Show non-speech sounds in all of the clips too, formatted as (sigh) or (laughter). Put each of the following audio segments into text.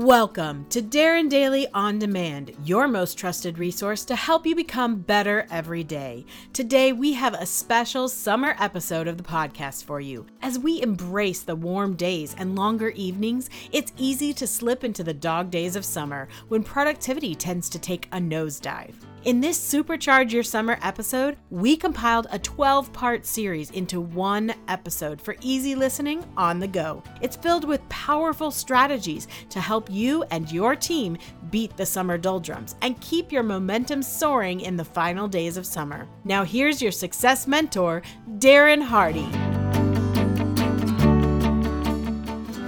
Welcome to Darren Daily On Demand, your most trusted resource to help you become better every day. Today, we have a special summer episode of the podcast for you. As we embrace the warm days and longer evenings, it's easy to slip into the dog days of summer when productivity tends to take a nosedive. In this Supercharge Your Summer episode, we compiled a 12 part series into one episode for easy listening on the go. It's filled with powerful strategies to help you and your team beat the summer doldrums and keep your momentum soaring in the final days of summer. Now, here's your success mentor, Darren Hardy.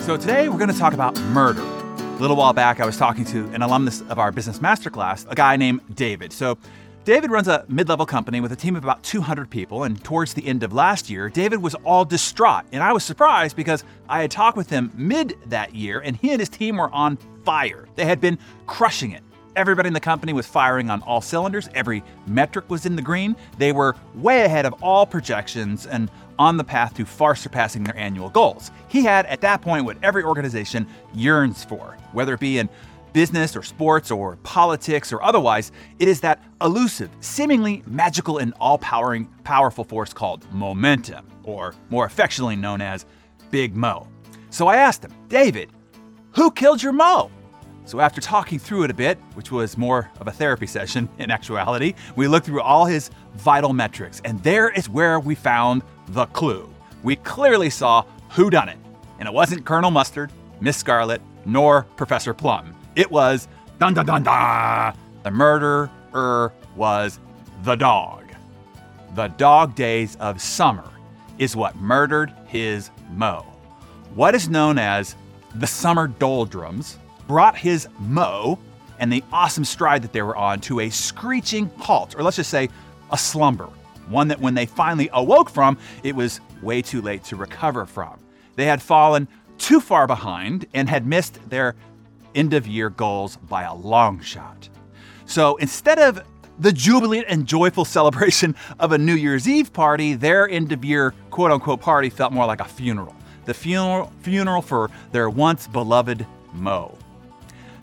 So, today we're going to talk about murder. A little while back, I was talking to an alumnus of our business masterclass, a guy named David. So, David runs a mid level company with a team of about 200 people, and towards the end of last year, David was all distraught. And I was surprised because I had talked with him mid that year, and he and his team were on fire. They had been crushing it. Everybody in the company was firing on all cylinders. Every metric was in the green. They were way ahead of all projections and on the path to far surpassing their annual goals. He had, at that point, what every organization yearns for, whether it be in business or sports or politics or otherwise, it is that elusive, seemingly magical and all powering, powerful force called momentum, or more affectionately known as Big Mo. So I asked him, David, who killed your Mo? So, after talking through it a bit, which was more of a therapy session in actuality, we looked through all his vital metrics, and there is where we found the clue. We clearly saw who done it, and it wasn't Colonel Mustard, Miss Scarlet, nor Professor Plum. It was dun dun dun dun. The murderer was the dog. The dog days of summer is what murdered his Mo. What is known as the summer doldrums brought his Mo and the awesome stride that they were on to a screeching halt, or let's just say a slumber. One that when they finally awoke from, it was way too late to recover from. They had fallen too far behind and had missed their end of year goals by a long shot. So instead of the jubilant and joyful celebration of a New Year's Eve party, their end of year quote unquote party felt more like a funeral. The funeral, funeral for their once beloved Mo.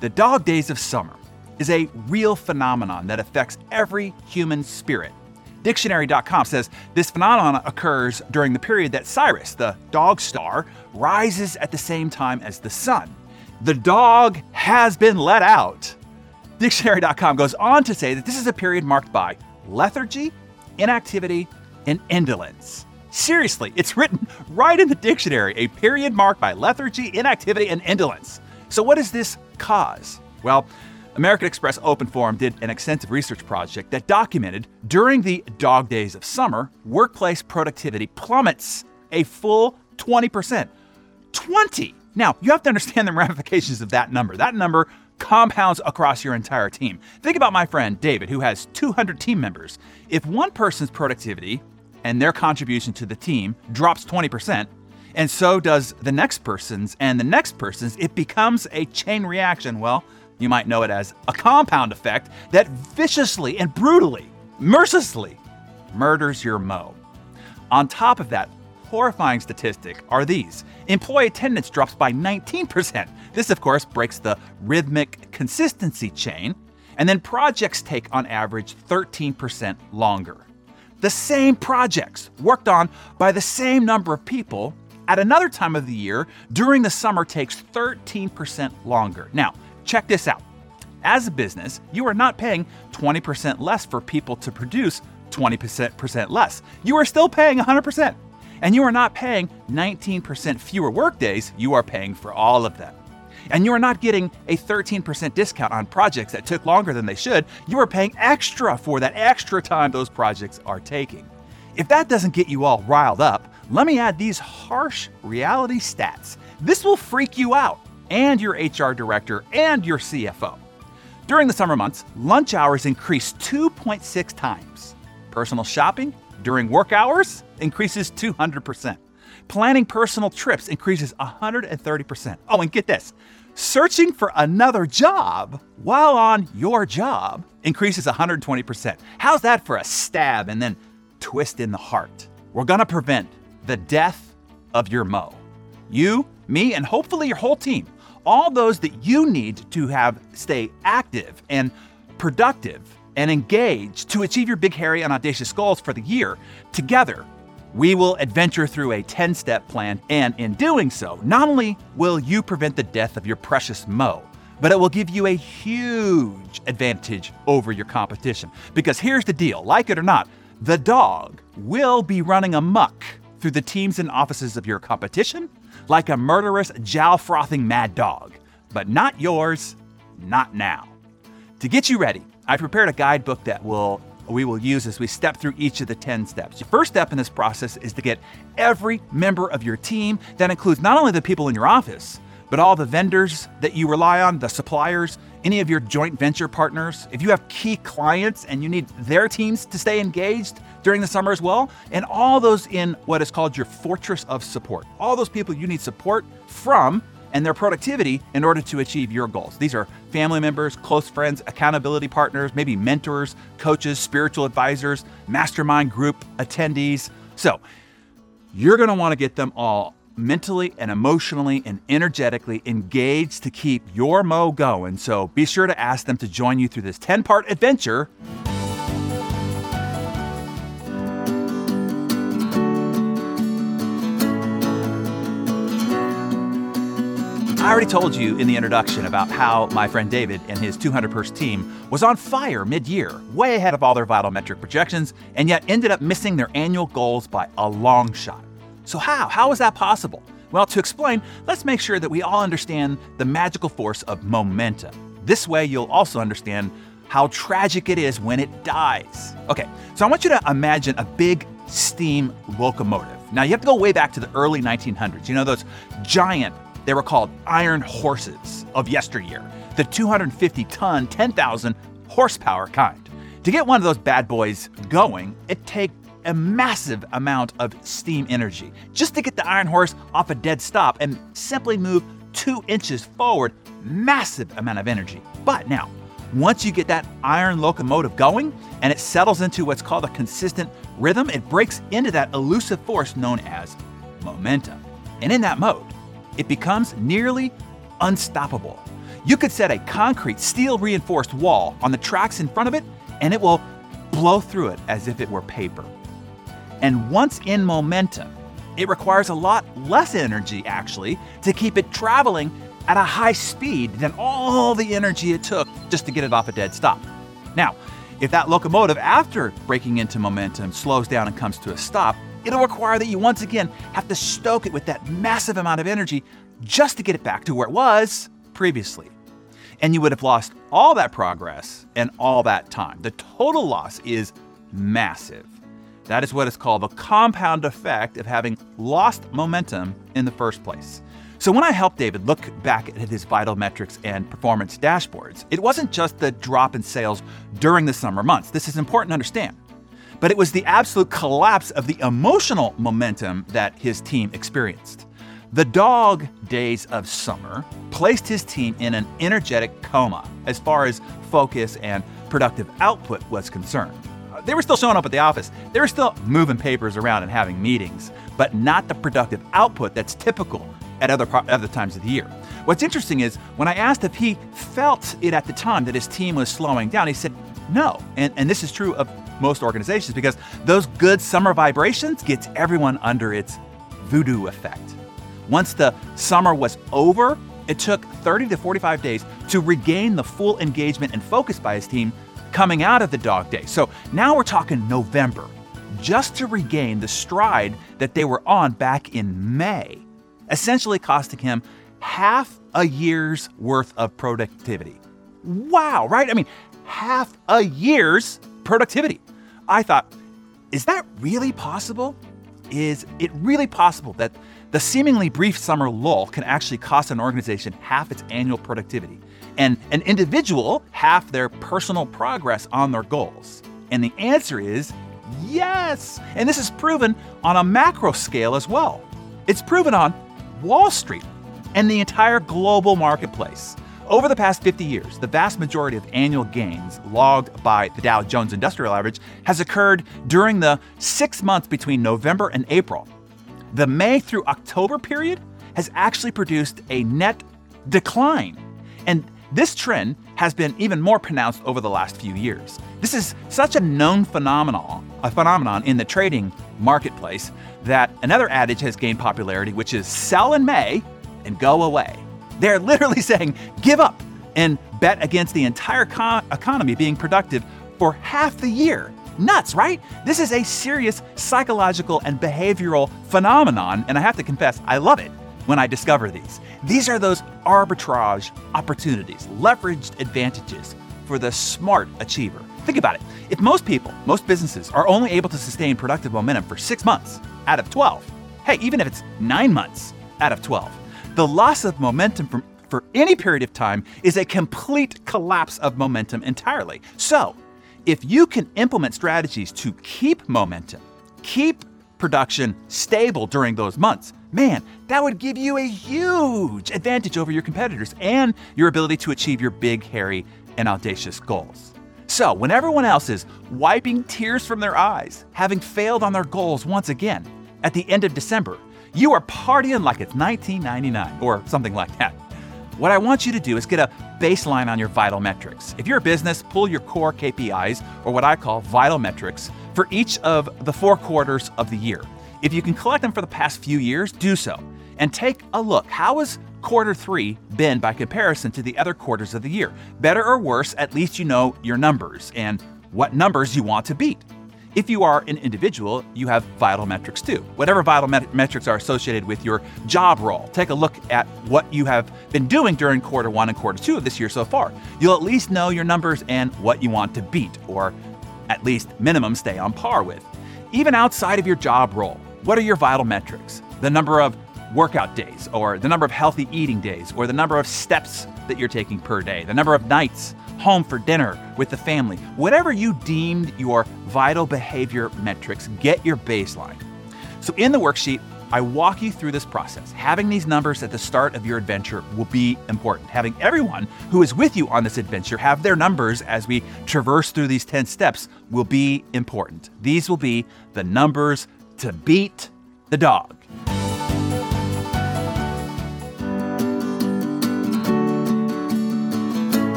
The dog days of summer is a real phenomenon that affects every human spirit. Dictionary.com says this phenomenon occurs during the period that Sirius, the dog star, rises at the same time as the sun. The dog has been let out. Dictionary.com goes on to say that this is a period marked by lethargy, inactivity, and indolence. Seriously, it's written right in the dictionary a period marked by lethargy, inactivity, and indolence. So, what does this cause? Well, American Express Open Forum did an extensive research project that documented during the dog days of summer, workplace productivity plummets a full 20%. 20! Now, you have to understand the ramifications of that number. That number compounds across your entire team. Think about my friend David, who has 200 team members. If one person's productivity and their contribution to the team drops 20%, and so does the next person's and the next person's, it becomes a chain reaction. Well, you might know it as a compound effect that viciously and brutally, mercilessly murders your Mo. On top of that, horrifying statistic are these employee attendance drops by 19%. This, of course, breaks the rhythmic consistency chain. And then projects take on average 13% longer. The same projects worked on by the same number of people at another time of the year during the summer takes 13% longer. Now, check this out. As a business, you are not paying 20% less for people to produce 20% less. You are still paying 100%. And you are not paying 19% fewer workdays, you are paying for all of them. And you are not getting a 13% discount on projects that took longer than they should, you are paying extra for that extra time those projects are taking. If that doesn't get you all riled up, let me add these harsh reality stats. This will freak you out and your HR director and your CFO. During the summer months, lunch hours increase 2.6 times. Personal shopping during work hours increases 200%. Planning personal trips increases 130%. Oh, and get this searching for another job while on your job increases 120%. How's that for a stab and then twist in the heart? We're gonna prevent the death of your Mo. You, me, and hopefully your whole team all those that you need to have stay active and productive and engaged to achieve your big, hairy, and audacious goals for the year. Together, we will adventure through a 10 step plan, and in doing so, not only will you prevent the death of your precious Mo, but it will give you a huge advantage over your competition. Because here's the deal like it or not, the dog will be running amuck through the teams and offices of your competition like a murderous, jowl frothing mad dog. But not yours, not now. To get you ready, I prepared a guidebook that will we will use as we step through each of the 10 steps. Your first step in this process is to get every member of your team. That includes not only the people in your office, but all the vendors that you rely on, the suppliers, any of your joint venture partners. If you have key clients and you need their teams to stay engaged during the summer as well, and all those in what is called your fortress of support. All those people you need support from and their productivity in order to achieve your goals. These are family members, close friends, accountability partners, maybe mentors, coaches, spiritual advisors, mastermind group attendees. So, you're going to want to get them all mentally and emotionally and energetically engaged to keep your mo going. So, be sure to ask them to join you through this 10 part adventure. I already told you in the introduction about how my friend David and his 200 person team was on fire mid year, way ahead of all their vital metric projections, and yet ended up missing their annual goals by a long shot. So, how? How is that possible? Well, to explain, let's make sure that we all understand the magical force of momentum. This way, you'll also understand how tragic it is when it dies. Okay, so I want you to imagine a big steam locomotive. Now, you have to go way back to the early 1900s. You know, those giant they were called iron horses of yesteryear, the 250 ton, 10,000 horsepower kind. To get one of those bad boys going, it takes a massive amount of steam energy just to get the iron horse off a dead stop and simply move two inches forward. Massive amount of energy. But now, once you get that iron locomotive going and it settles into what's called a consistent rhythm, it breaks into that elusive force known as momentum. And in that mode, it becomes nearly unstoppable. You could set a concrete, steel reinforced wall on the tracks in front of it, and it will blow through it as if it were paper. And once in momentum, it requires a lot less energy, actually, to keep it traveling at a high speed than all the energy it took just to get it off a dead stop. Now, if that locomotive, after breaking into momentum, slows down and comes to a stop, it'll require that you once again have to stoke it with that massive amount of energy just to get it back to where it was previously. And you would have lost all that progress and all that time. The total loss is massive. That is what is called the compound effect of having lost momentum in the first place. So, when I helped David look back at his vital metrics and performance dashboards, it wasn't just the drop in sales during the summer months. This is important to understand but it was the absolute collapse of the emotional momentum that his team experienced. The dog days of summer placed his team in an energetic coma as far as focus and productive output was concerned. Uh, they were still showing up at the office, they were still moving papers around and having meetings, but not the productive output that's typical at other, other times of the year. What's interesting is when I asked if he felt it at the time that his team was slowing down, he said no. And, and this is true of most organizations because those good summer vibrations gets everyone under its voodoo effect. Once the summer was over, it took 30 to 45 days to regain the full engagement and focus by his team coming out of the dog day. So now we're talking November, just to regain the stride that they were on back in May, essentially costing him half a year's worth of productivity. Wow, right? I mean, half a year's productivity. I thought, is that really possible? Is it really possible that the seemingly brief summer lull can actually cost an organization half its annual productivity and an individual half their personal progress on their goals? And the answer is yes. And this is proven on a macro scale as well. It's proven on Wall Street and the entire global marketplace. Over the past 50 years, the vast majority of annual gains logged by the Dow Jones Industrial Average has occurred during the six months between November and April. The May through October period has actually produced a net decline. And this trend has been even more pronounced over the last few years. This is such a known phenomenon, a phenomenon in the trading marketplace that another adage has gained popularity, which is sell in May and go away. They're literally (laughs) saying give up and bet against the entire co- economy being productive for half the year. Nuts, right? This is a serious psychological and behavioral phenomenon, and I have to confess, I love it when I discover these. These are those arbitrage opportunities, leveraged advantages for the smart achiever. Think about it. If most people, most businesses, are only able to sustain productive momentum for six months out of 12, hey, even if it's nine months out of 12, the loss of momentum from, for any period of time is a complete collapse of momentum entirely. So, if you can implement strategies to keep momentum, keep production stable during those months, man, that would give you a huge advantage over your competitors and your ability to achieve your big, hairy, and audacious goals. So, when everyone else is wiping tears from their eyes, having failed on their goals once again, at the end of December, you are partying like it's 1999 or something like that. What I want you to do is get a baseline on your vital metrics. If you're a business, pull your core KPIs, or what I call vital metrics, for each of the four quarters of the year. If you can collect them for the past few years, do so. And take a look. How has quarter three been by comparison to the other quarters of the year? Better or worse, at least you know your numbers and what numbers you want to beat. If you are an individual, you have vital metrics too. Whatever vital met- metrics are associated with your job role, take a look at what you have been doing during quarter one and quarter two of this year so far. You'll at least know your numbers and what you want to beat, or at least minimum stay on par with. Even outside of your job role, what are your vital metrics? The number of workout days, or the number of healthy eating days, or the number of steps that you're taking per day, the number of nights home for dinner with the family. Whatever you deemed your vital behavior metrics, get your baseline. So, in the worksheet, I walk you through this process. Having these numbers at the start of your adventure will be important. Having everyone who is with you on this adventure have their numbers as we traverse through these 10 steps will be important. These will be the numbers to beat the dog.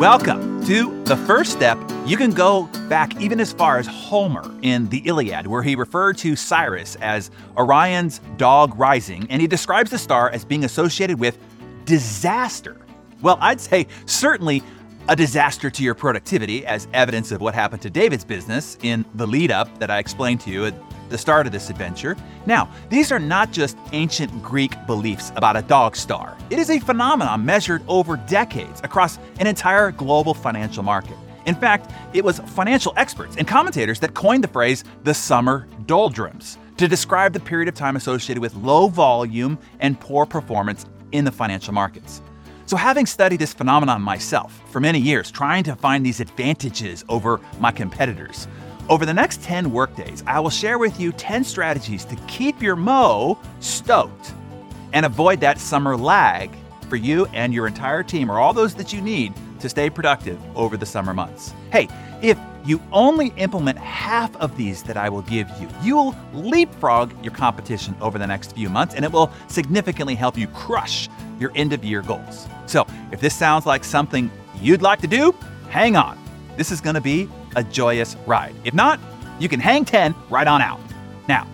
Welcome to the first step. You can go back even as far as Homer in the Iliad, where he referred to Sirius as Orion's dog rising, and he describes the star as being associated with disaster. Well, I'd say certainly a disaster to your productivity, as evidence of what happened to David's business in the lead up that I explained to you the start of this adventure. Now, these are not just ancient Greek beliefs about a dog star. It is a phenomenon measured over decades across an entire global financial market. In fact, it was financial experts and commentators that coined the phrase the summer doldrums to describe the period of time associated with low volume and poor performance in the financial markets. So, having studied this phenomenon myself for many years, trying to find these advantages over my competitors, over the next 10 workdays, I will share with you 10 strategies to keep your mo stoked and avoid that summer lag for you and your entire team or all those that you need to stay productive over the summer months. Hey, if you only implement half of these that I will give you, you'll leapfrog your competition over the next few months and it will significantly help you crush your end of year goals. So, if this sounds like something you'd like to do, hang on. This is going to be a joyous ride. If not, you can hang 10 right on out. Now,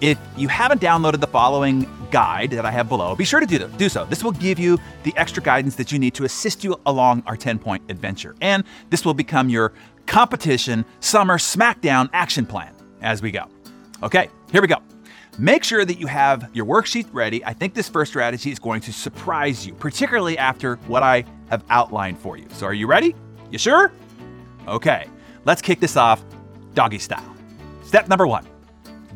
if you haven't downloaded the following guide that I have below, be sure to do, do so. This will give you the extra guidance that you need to assist you along our 10 point adventure. And this will become your competition summer smackdown action plan as we go. Okay, here we go. Make sure that you have your worksheet ready. I think this first strategy is going to surprise you, particularly after what I have outlined for you. So, are you ready? You sure? Okay. Let's kick this off doggy style. Step number one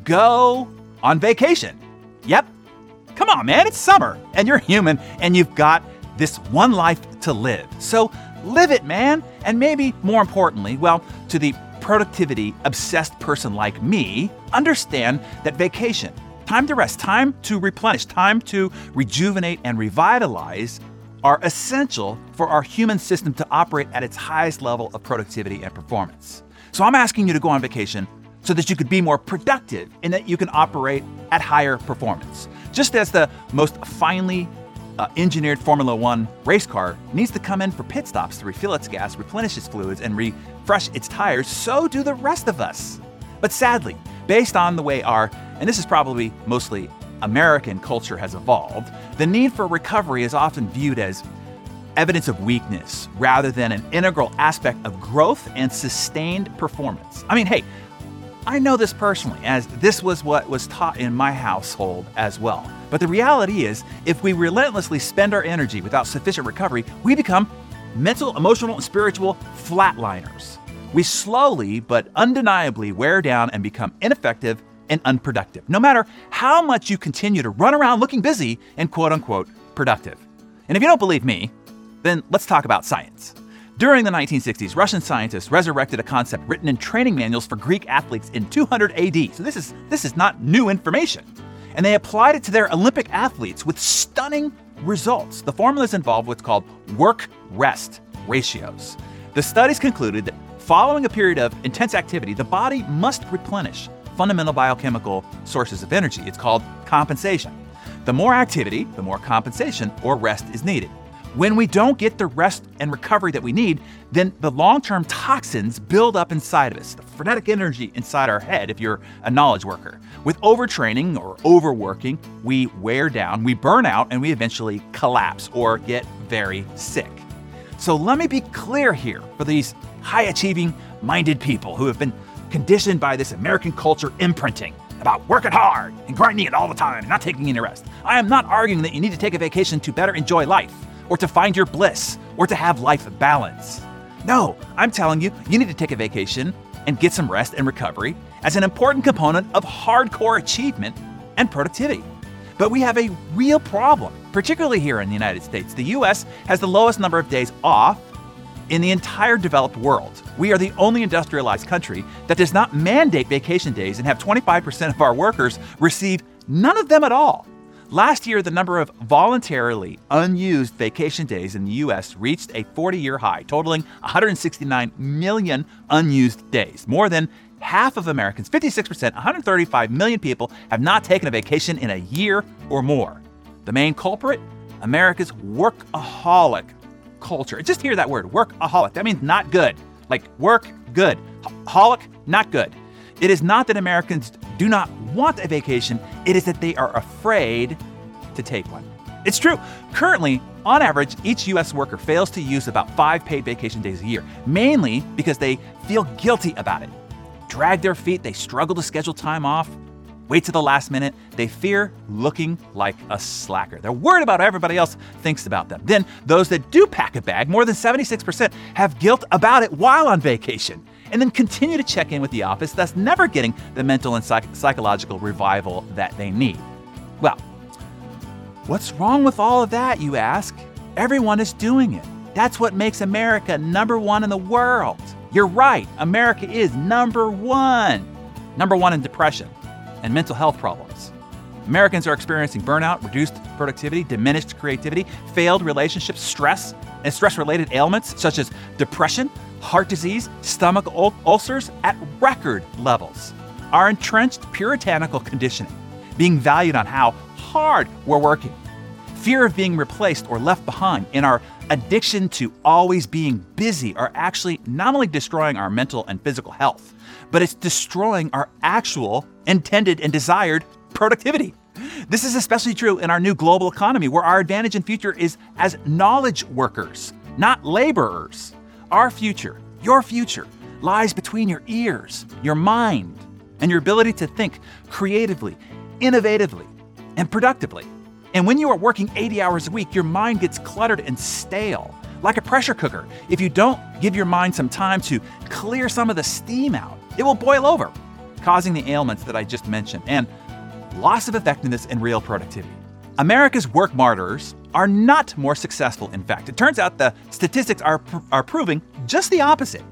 go on vacation. Yep. Come on, man, it's summer and you're human and you've got this one life to live. So live it, man. And maybe more importantly, well, to the productivity obsessed person like me, understand that vacation, time to rest, time to replenish, time to rejuvenate and revitalize are essential for our human system to operate at its highest level of productivity and performance. So I'm asking you to go on vacation so that you could be more productive and that you can operate at higher performance. Just as the most finely uh, engineered Formula One race car needs to come in for pit stops to refill its gas, replenish its fluids, and refresh its tires, so do the rest of us. But sadly, based on the way our, and this is probably mostly American culture has evolved, the need for recovery is often viewed as evidence of weakness rather than an integral aspect of growth and sustained performance. I mean, hey, I know this personally, as this was what was taught in my household as well. But the reality is, if we relentlessly spend our energy without sufficient recovery, we become mental, emotional, and spiritual flatliners. We slowly but undeniably wear down and become ineffective and unproductive, no matter how much you continue to run around looking busy and quote unquote productive. And if you don't believe me, then let's talk about science. During the 1960s, Russian scientists resurrected a concept written in training manuals for Greek athletes in 200 AD. So this is this is not new information. And they applied it to their Olympic athletes with stunning results. The formulas involve what's called work rest ratios. The studies concluded that following a period of intense activity, the body must replenish fundamental biochemical sources of energy. It's called compensation. The more activity, the more compensation or rest is needed. When we don't get the rest and recovery that we need, then the long term toxins build up inside of us, the frenetic energy inside our head if you're a knowledge worker. With overtraining or overworking, we wear down, we burn out, and we eventually collapse or get very sick. So let me be clear here for these high achieving minded people who have been conditioned by this American culture imprinting about working hard and grinding it all the time and not taking any rest. I am not arguing that you need to take a vacation to better enjoy life or to find your bliss, or to have life balance. No, I'm telling you, you need to take a vacation and get some rest and recovery as an important component of hardcore achievement and productivity. But we have a real problem, particularly here in the United States. The US has the lowest number of days off in the entire developed world. We are the only industrialized country that does not mandate vacation days and have 25% of our workers receive none of them at all. Last year, the number of voluntarily unused vacation days in the U.S. reached a 40 year high, totaling 169 million unused days. More than half of Americans, 56%, 135 million people, have not taken a vacation in a year or more. The main culprit? America's workaholic culture. Just hear that word, workaholic. That means not good. Like work, good. Holic, not good. It is not that Americans do not want a vacation, it is that they are afraid to take one. It's true. Currently, on average, each US worker fails to use about five paid vacation days a year, mainly because they feel guilty about it. Drag their feet, they struggle to schedule time off, wait to the last minute. They fear looking like a slacker. They're worried about everybody else thinks about them. Then, those that do pack a bag, more than 76%, have guilt about it while on vacation and then continue to check in with the office, thus never getting the mental and psych- psychological revival that they need. Well, what's wrong with all of that, you ask? Everyone is doing it. That's what makes America number one in the world. You're right, America is number one. Number one in depression and mental health problems. Americans are experiencing burnout, reduced productivity, diminished creativity, failed relationships, stress, and stress related ailments such as depression, heart disease, stomach ul- ulcers at record levels. Our entrenched puritanical conditioning, being valued on how hard we're working, fear of being replaced or left behind, and our addiction to always being busy are actually not only destroying our mental and physical health, but it's destroying our actual intended and desired productivity. This is especially true in our new global economy, where our advantage in future is as knowledge workers, not laborers. Our future, your future, lies between your ears, your mind, and your ability to think creatively, innovatively, and productively. And when you are working 80 hours a week, your mind gets cluttered and stale, like a pressure cooker. If you don't give your mind some time to clear some of the steam out, it will boil over, causing the ailments that I just mentioned and loss of effectiveness and real productivity. America's work martyrs are not more successful, in fact. It turns out the statistics are, are proving just the opposite.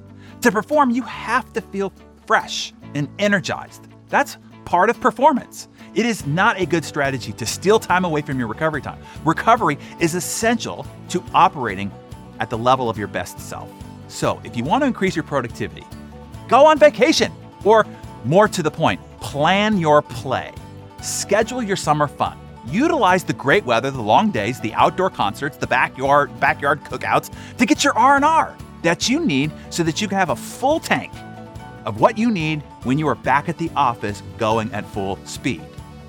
To perform, you have to feel fresh and energized. That's part of performance. It is not a good strategy to steal time away from your recovery time. Recovery is essential to operating at the level of your best self. So, if you want to increase your productivity, go on vacation. Or, more to the point, plan your play. Schedule your summer fun Utilize the great weather, the long days, the outdoor concerts, the backyard backyard cookouts to get your R&R that you need so that you can have a full tank of what you need when you are back at the office going at full speed.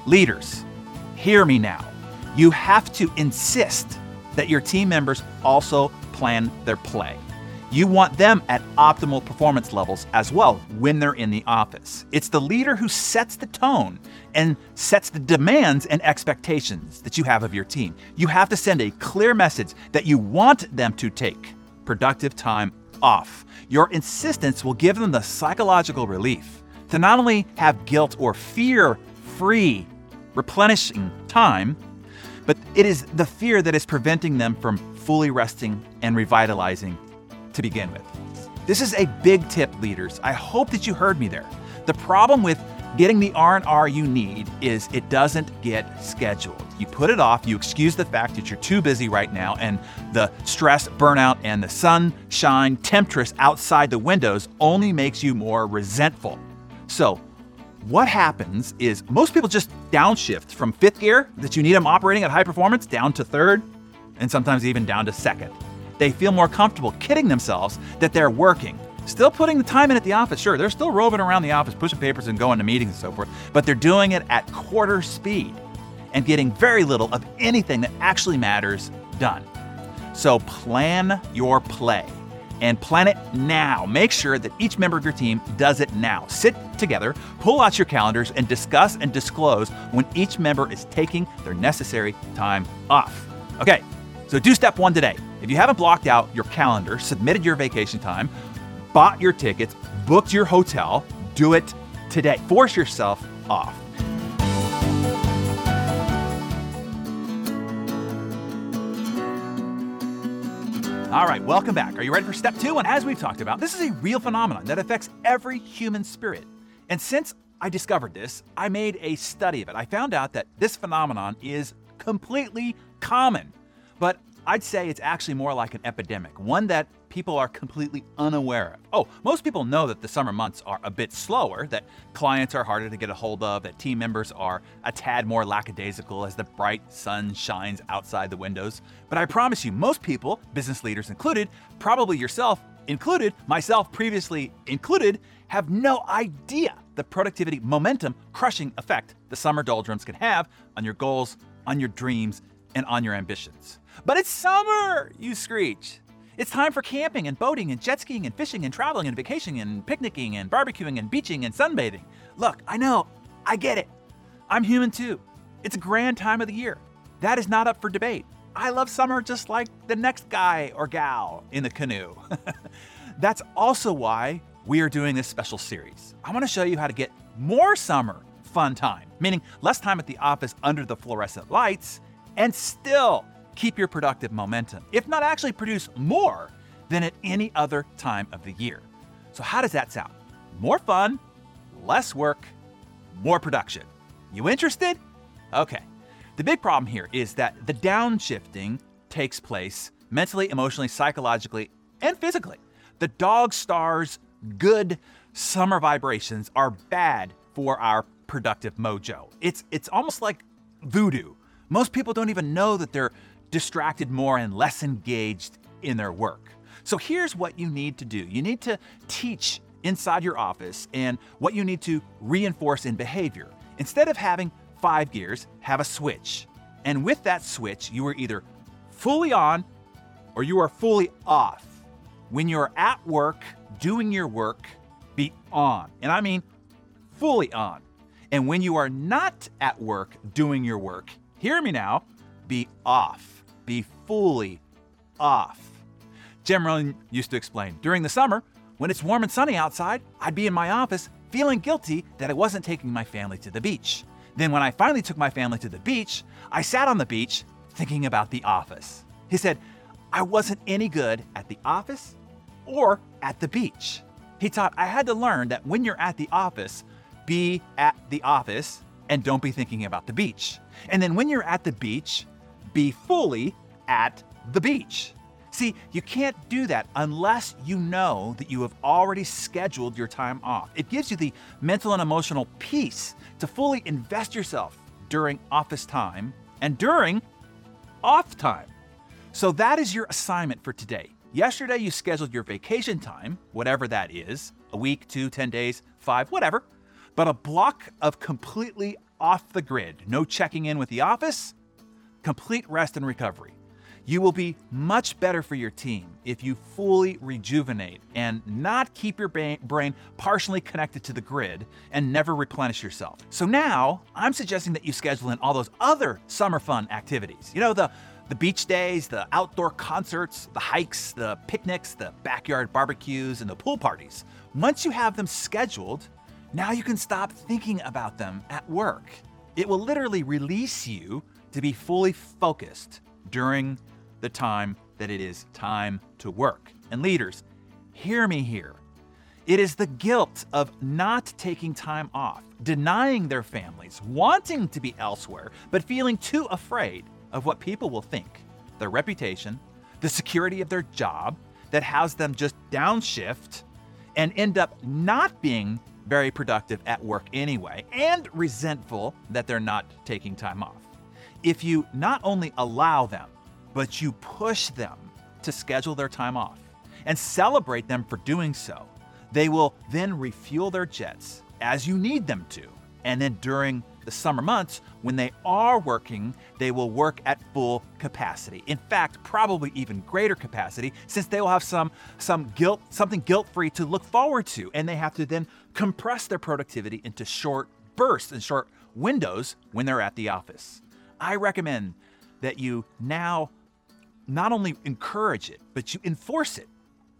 Leaders, hear me now. You have to insist that your team members also plan their play. You want them at optimal performance levels as well when they're in the office. It's the leader who sets the tone and sets the demands and expectations that you have of your team. You have to send a clear message that you want them to take productive time off. Your insistence will give them the psychological relief to not only have guilt or fear free replenishing time, but it is the fear that is preventing them from fully resting and revitalizing to begin with. This is a big tip, leaders. I hope that you heard me there. The problem with getting the R&R you need is it doesn't get scheduled. You put it off, you excuse the fact that you're too busy right now and the stress, burnout and the sunshine temptress outside the windows only makes you more resentful. So, what happens is most people just downshift from fifth gear that you need them operating at high performance down to third and sometimes even down to second. They feel more comfortable kidding themselves that they're working. Still putting the time in at the office, sure, they're still roving around the office, pushing papers and going to meetings and so forth, but they're doing it at quarter speed and getting very little of anything that actually matters done. So plan your play and plan it now. Make sure that each member of your team does it now. Sit together, pull out your calendars, and discuss and disclose when each member is taking their necessary time off. Okay, so do step one today. If you haven't blocked out your calendar, submitted your vacation time, bought your tickets, booked your hotel, do it today. Force yourself off. All right, welcome back. Are you ready for step two? And as we've talked about, this is a real phenomenon that affects every human spirit. And since I discovered this, I made a study of it. I found out that this phenomenon is completely common, but I'd say it's actually more like an epidemic, one that people are completely unaware of. Oh, most people know that the summer months are a bit slower, that clients are harder to get a hold of, that team members are a tad more lackadaisical as the bright sun shines outside the windows. But I promise you, most people, business leaders included, probably yourself included, myself previously included, have no idea the productivity momentum crushing effect the summer doldrums can have on your goals, on your dreams, and on your ambitions. But it's summer, you screech. It's time for camping and boating and jet skiing and fishing and traveling and vacationing and picnicking and barbecuing and beaching and sunbathing. Look, I know, I get it. I'm human too. It's a grand time of the year. That is not up for debate. I love summer just like the next guy or gal in the canoe. (laughs) That's also why we are doing this special series. I want to show you how to get more summer fun time, meaning less time at the office under the fluorescent lights, and still keep your productive momentum, if not actually produce more than at any other time of the year. So, how does that sound? More fun, less work, more production. You interested? Okay. The big problem here is that the downshifting takes place mentally, emotionally, psychologically, and physically. The dog star's good summer vibrations are bad for our productive mojo. It's it's almost like voodoo. Most people don't even know that they're distracted more and less engaged in their work. So here's what you need to do you need to teach inside your office and what you need to reinforce in behavior. Instead of having five gears, have a switch. And with that switch, you are either fully on or you are fully off. When you're at work, doing your work, be on. And I mean fully on. And when you are not at work doing your work, hear me now, be off be fully off. Jim Rohn used to explain during the summer, when it's warm and sunny outside, I'd be in my office feeling guilty that I wasn't taking my family to the beach. Then, when I finally took my family to the beach, I sat on the beach thinking about the office. He said, I wasn't any good at the office or at the beach. He taught I had to learn that when you're at the office, be at the office and don't be thinking about the beach. And then when you're at the beach, be fully at the beach. See, you can't do that unless you know that you have already scheduled your time off. It gives you the mental and emotional peace to fully invest yourself during office time and during off time. So that is your assignment for today. Yesterday, you scheduled your vacation time, whatever that is a week, two, 10 days, five, whatever. But a block of completely off the grid, no checking in with the office, complete rest and recovery. You will be much better for your team if you fully rejuvenate and not keep your brain partially connected to the grid and never replenish yourself. So now I'm suggesting that you schedule in all those other summer fun activities. You know, the the beach days, the outdoor concerts, the hikes, the picnics, the backyard barbecues, and the pool parties. Once you have them scheduled, now you can stop thinking about them at work. It will literally release you to be fully focused during the time that it is time to work. And leaders, hear me here. It is the guilt of not taking time off, denying their families, wanting to be elsewhere, but feeling too afraid of what people will think, their reputation, the security of their job that has them just downshift and end up not being very productive at work anyway, and resentful that they're not taking time off. If you not only allow them, but you push them to schedule their time off and celebrate them for doing so, they will then refuel their jets as you need them to. And then during the summer months, when they are working, they will work at full capacity. In fact, probably even greater capacity since they will have some some guilt something guilt-free to look forward to and they have to then compress their productivity into short bursts and short windows when they're at the office. I recommend that you now not only encourage it, but you enforce it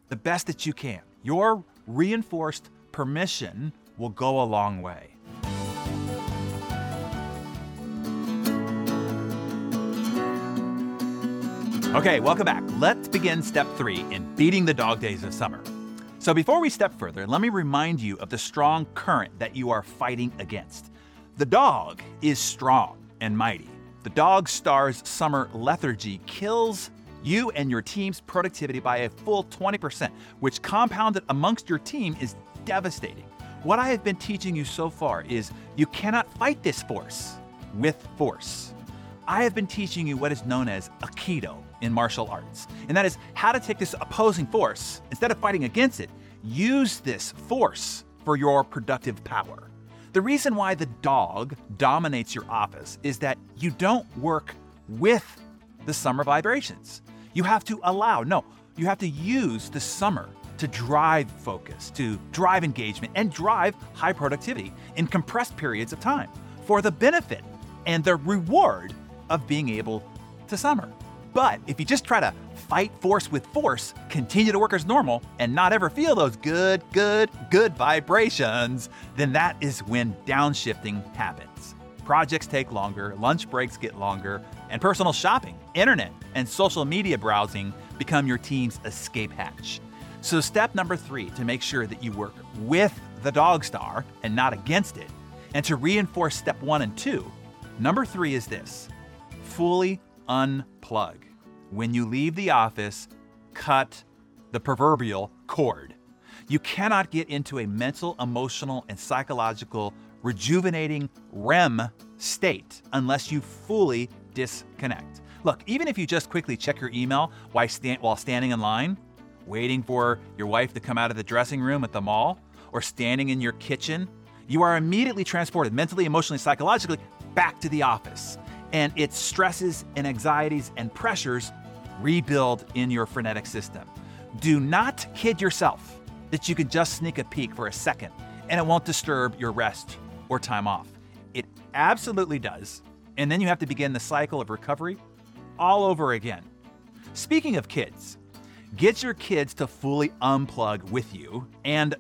the best that you can. Your reinforced permission will go a long way. Okay, welcome back. Let's begin step three in beating the dog days of summer. So, before we step further, let me remind you of the strong current that you are fighting against. The dog is strong and mighty. The dog star's summer lethargy kills you and your team's productivity by a full 20%, which compounded amongst your team is devastating. What I have been teaching you so far is you cannot fight this force with force. I have been teaching you what is known as Aikido in martial arts, and that is how to take this opposing force, instead of fighting against it, use this force for your productive power. The reason why the dog dominates your office is that you don't work with the summer vibrations. You have to allow, no, you have to use the summer to drive focus, to drive engagement, and drive high productivity in compressed periods of time for the benefit and the reward of being able to summer. But if you just try to fight force with force, continue to work as normal, and not ever feel those good, good, good vibrations, then that is when downshifting happens. Projects take longer, lunch breaks get longer, and personal shopping, internet, and social media browsing become your team's escape hatch. So, step number three to make sure that you work with the dog star and not against it, and to reinforce step one and two, number three is this fully unplug. When you leave the office, cut the proverbial cord. You cannot get into a mental, emotional, and psychological rejuvenating REM state unless you fully disconnect. Look, even if you just quickly check your email while, standing in line, waiting for your wife to come out of the dressing room at the mall, or standing in your kitchen, you are immediately transported mentally, emotionally, psychologically back to the office and its stresses and anxieties and pressures rebuild in your frenetic system. Do not kid yourself that you can just sneak a peek for a second and it won't disturb your rest or time off. It absolutely does. And then you have to begin the cycle of recovery all over again. Speaking of kids, get your kids to fully unplug with you and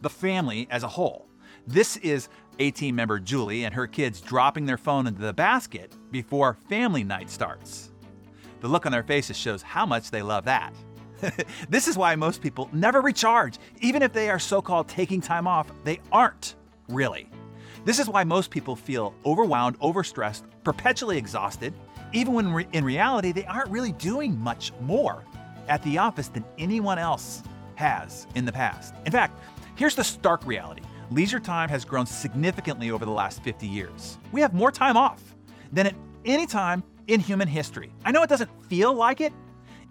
the family as a whole. This is a team member Julie and her kids dropping their phone into the basket before family night starts. The look on their faces shows how much they love that. (laughs) this is why most people never recharge. Even if they are so called taking time off, they aren't really. This is why most people feel overwhelmed, overstressed, perpetually exhausted, even when re- in reality they aren't really doing much more at the office than anyone else has in the past. In fact, here's the stark reality leisure time has grown significantly over the last 50 years. We have more time off than at any time in human history. I know it doesn't feel like it,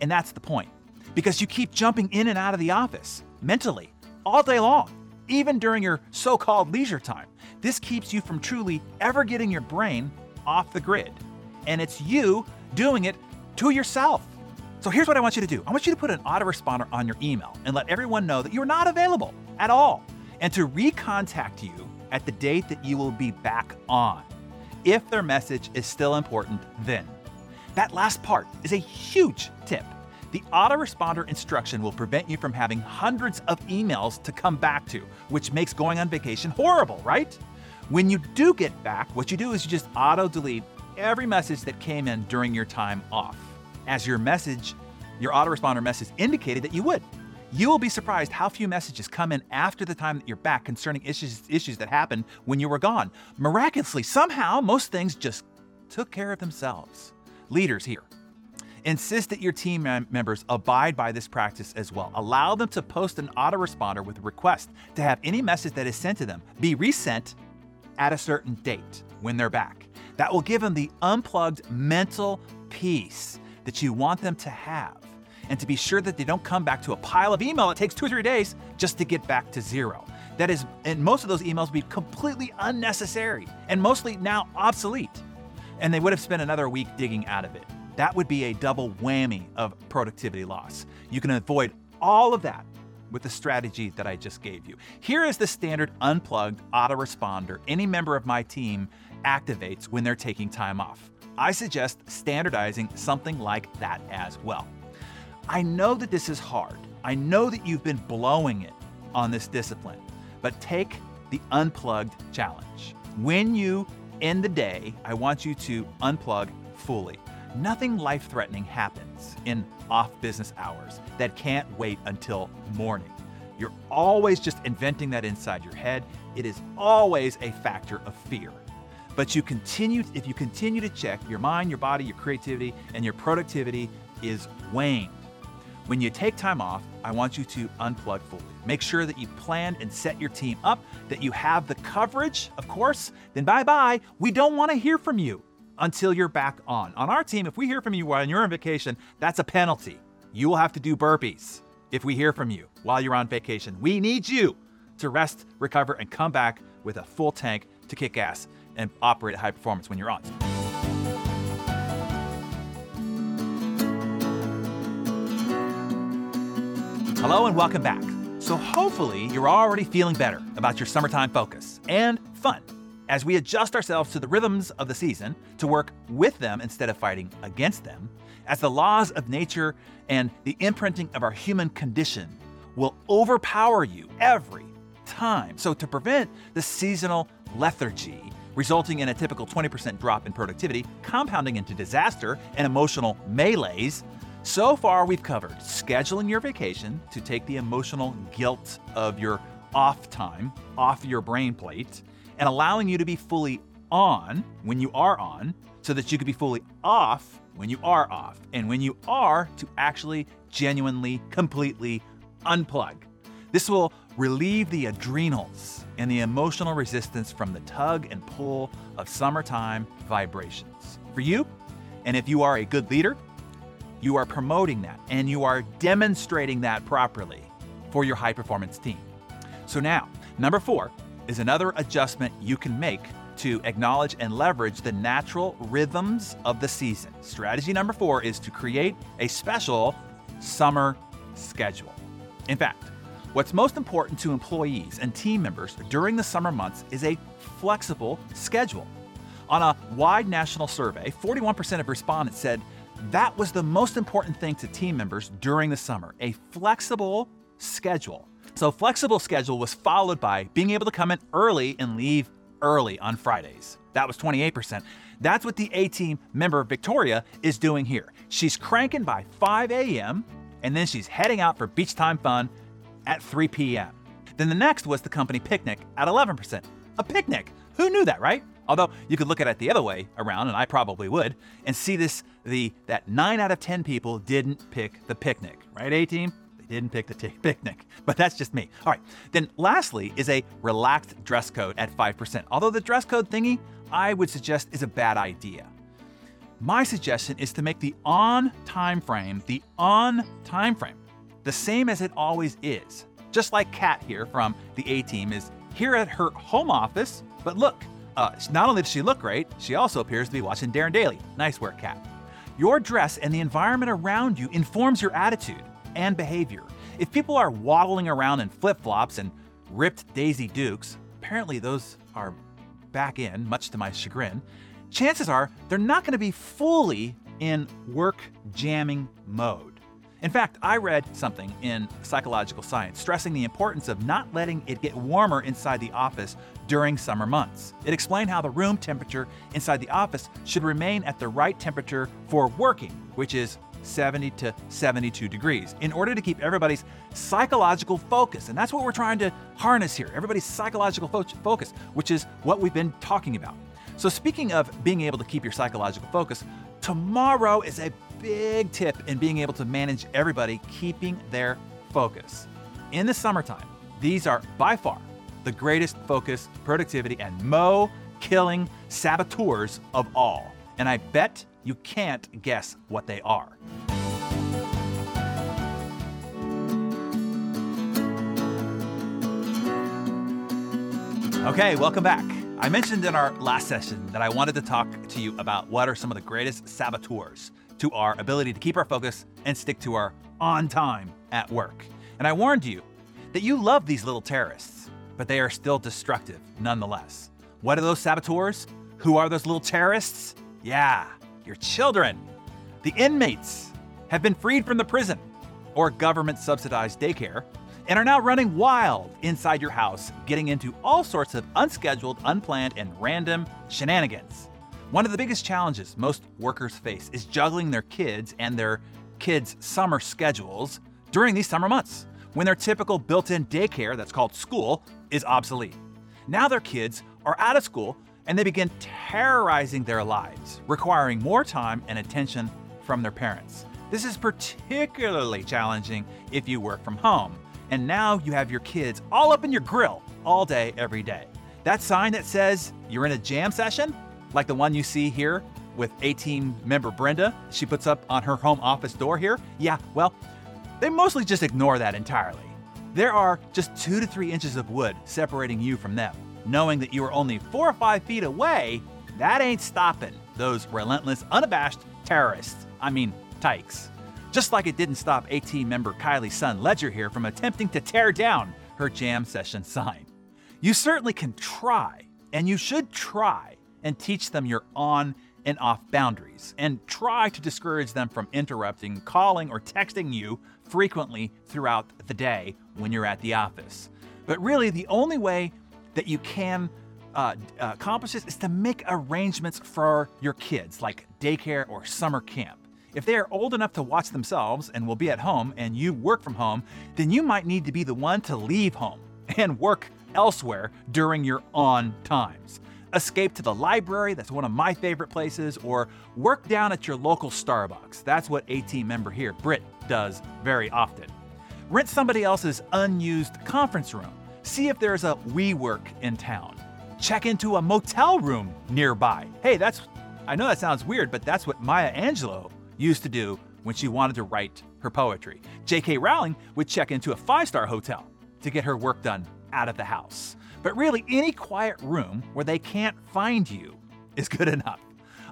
and that's the point. Because you keep jumping in and out of the office mentally all day long, even during your so called leisure time. This keeps you from truly ever getting your brain off the grid. And it's you doing it to yourself. So here's what I want you to do I want you to put an autoresponder on your email and let everyone know that you're not available at all, and to recontact you at the date that you will be back on. If their message is still important, then. That last part is a huge tip. The autoresponder instruction will prevent you from having hundreds of emails to come back to, which makes going on vacation horrible, right? When you do get back, what you do is you just auto delete every message that came in during your time off as your message, your autoresponder message indicated that you would. You will be surprised how few messages come in after the time that you're back concerning issues, issues that happened when you were gone. Miraculously, somehow, most things just took care of themselves. Leaders here, insist that your team members abide by this practice as well. Allow them to post an autoresponder with a request to have any message that is sent to them be resent at a certain date when they're back. That will give them the unplugged mental peace that you want them to have, and to be sure that they don't come back to a pile of email that takes two or three days just to get back to zero. That is, and most of those emails would be completely unnecessary and mostly now obsolete. And they would have spent another week digging out of it. That would be a double whammy of productivity loss. You can avoid all of that with the strategy that I just gave you. Here is the standard unplugged autoresponder any member of my team activates when they're taking time off. I suggest standardizing something like that as well. I know that this is hard. I know that you've been blowing it on this discipline, but take the unplugged challenge. When you end the day, I want you to unplug fully. Nothing life threatening happens in off business hours that can't wait until morning. You're always just inventing that inside your head. It is always a factor of fear. But you continue if you continue to check your mind, your body, your creativity, and your productivity is waned. When you take time off, I want you to unplug fully. Make sure that you plan and set your team up, that you have the coverage, of course. Then bye bye. We don't want to hear from you until you're back on. On our team, if we hear from you while you're on vacation, that's a penalty. You will have to do burpees if we hear from you while you're on vacation. We need you to rest, recover, and come back with a full tank to kick ass and operate at high performance when you're on. Hello and welcome back. So, hopefully, you're already feeling better about your summertime focus and fun as we adjust ourselves to the rhythms of the season to work with them instead of fighting against them, as the laws of nature and the imprinting of our human condition will overpower you every time. So, to prevent the seasonal lethargy resulting in a typical 20% drop in productivity, compounding into disaster and emotional melees. So far, we've covered scheduling your vacation to take the emotional guilt of your off time off your brain plate and allowing you to be fully on when you are on so that you can be fully off when you are off and when you are to actually genuinely, completely unplug. This will relieve the adrenals and the emotional resistance from the tug and pull of summertime vibrations. For you, and if you are a good leader, you are promoting that and you are demonstrating that properly for your high performance team. So now, number four is another adjustment you can make to acknowledge and leverage the natural rhythms of the season. Strategy number four is to create a special summer schedule. In fact, What's most important to employees and team members during the summer months is a flexible schedule. On a wide national survey, 41% of respondents said that was the most important thing to team members during the summer a flexible schedule. So, flexible schedule was followed by being able to come in early and leave early on Fridays. That was 28%. That's what the A team member Victoria is doing here. She's cranking by 5 a.m. and then she's heading out for beach time fun at 3 p.m. Then the next was the company picnic at 11%. A picnic! Who knew that, right? Although you could look at it the other way around, and I probably would, and see this the that 9 out of 10 people didn't pick the picnic, right, A team? They didn't pick the t- (laughs) picnic, but that's just me. All right, then lastly is a relaxed dress code at 5%. Although the dress code thingy, I would suggest is a bad idea. My suggestion is to make the on time frame the on time frame, the same as it always is. Just like Kat here from the A team is here at her home office, but look, uh, not only does she look great, she also appears to be watching Darren Daily. Nice work, Kat. Your dress and the environment around you informs your attitude and behavior. If people are waddling around in flip flops and ripped Daisy Dukes, apparently those are back in, much to my chagrin, chances are they're not going to be fully in work jamming mode. In fact, I read something in psychological science stressing the importance of not letting it get warmer inside the office during summer months. It explained how the room temperature inside the office should remain at the right temperature for working, which is 70 to 72 degrees, in order to keep everybody's psychological focus. And that's what we're trying to harness here everybody's psychological fo- focus, which is what we've been talking about. So, speaking of being able to keep your psychological focus, tomorrow is a big tip in being able to manage everybody keeping their focus. In the summertime, these are by far the greatest focus, productivity, and mo killing saboteurs of all. And I bet you can't guess what they are. Okay, welcome back. I mentioned in our last session that I wanted to talk to you about what are some of the greatest saboteurs to our ability to keep our focus and stick to our on time at work. And I warned you that you love these little terrorists, but they are still destructive nonetheless. What are those saboteurs? Who are those little terrorists? Yeah, your children. The inmates have been freed from the prison or government subsidized daycare and are now running wild inside your house, getting into all sorts of unscheduled, unplanned, and random shenanigans. One of the biggest challenges most workers face is juggling their kids and their kids' summer schedules during these summer months, when their typical built in daycare that's called school is obsolete. Now their kids are out of school and they begin terrorizing their lives, requiring more time and attention from their parents. This is particularly challenging if you work from home, and now you have your kids all up in your grill all day, every day. That sign that says you're in a jam session, like the one you see here with A team member Brenda, she puts up on her home office door here, yeah, well, they mostly just ignore that entirely. There are just two to three inches of wood separating you from them. Knowing that you are only four or five feet away, that ain't stopping those relentless, unabashed terrorists. I mean, tykes. Just like it didn't stop A team member Kylie's son Ledger here from attempting to tear down her jam session sign. You certainly can try, and you should try, and teach them your on and off boundaries, and try to discourage them from interrupting, calling, or texting you frequently throughout the day when you're at the office. But really, the only way that you can uh, uh, accomplish this is to make arrangements for your kids, like daycare or summer camp. If they are old enough to watch themselves and will be at home and you work from home, then you might need to be the one to leave home and work elsewhere during your on times. Escape to the library, that's one of my favorite places, or work down at your local Starbucks. That's what A team member here, Britt, does very often. Rent somebody else's unused conference room. See if there's a WeWork in town. Check into a motel room nearby. Hey, that's, I know that sounds weird, but that's what Maya Angelou used to do when she wanted to write her poetry. J.K. Rowling would check into a five star hotel to get her work done out of the house. But really, any quiet room where they can't find you is good enough.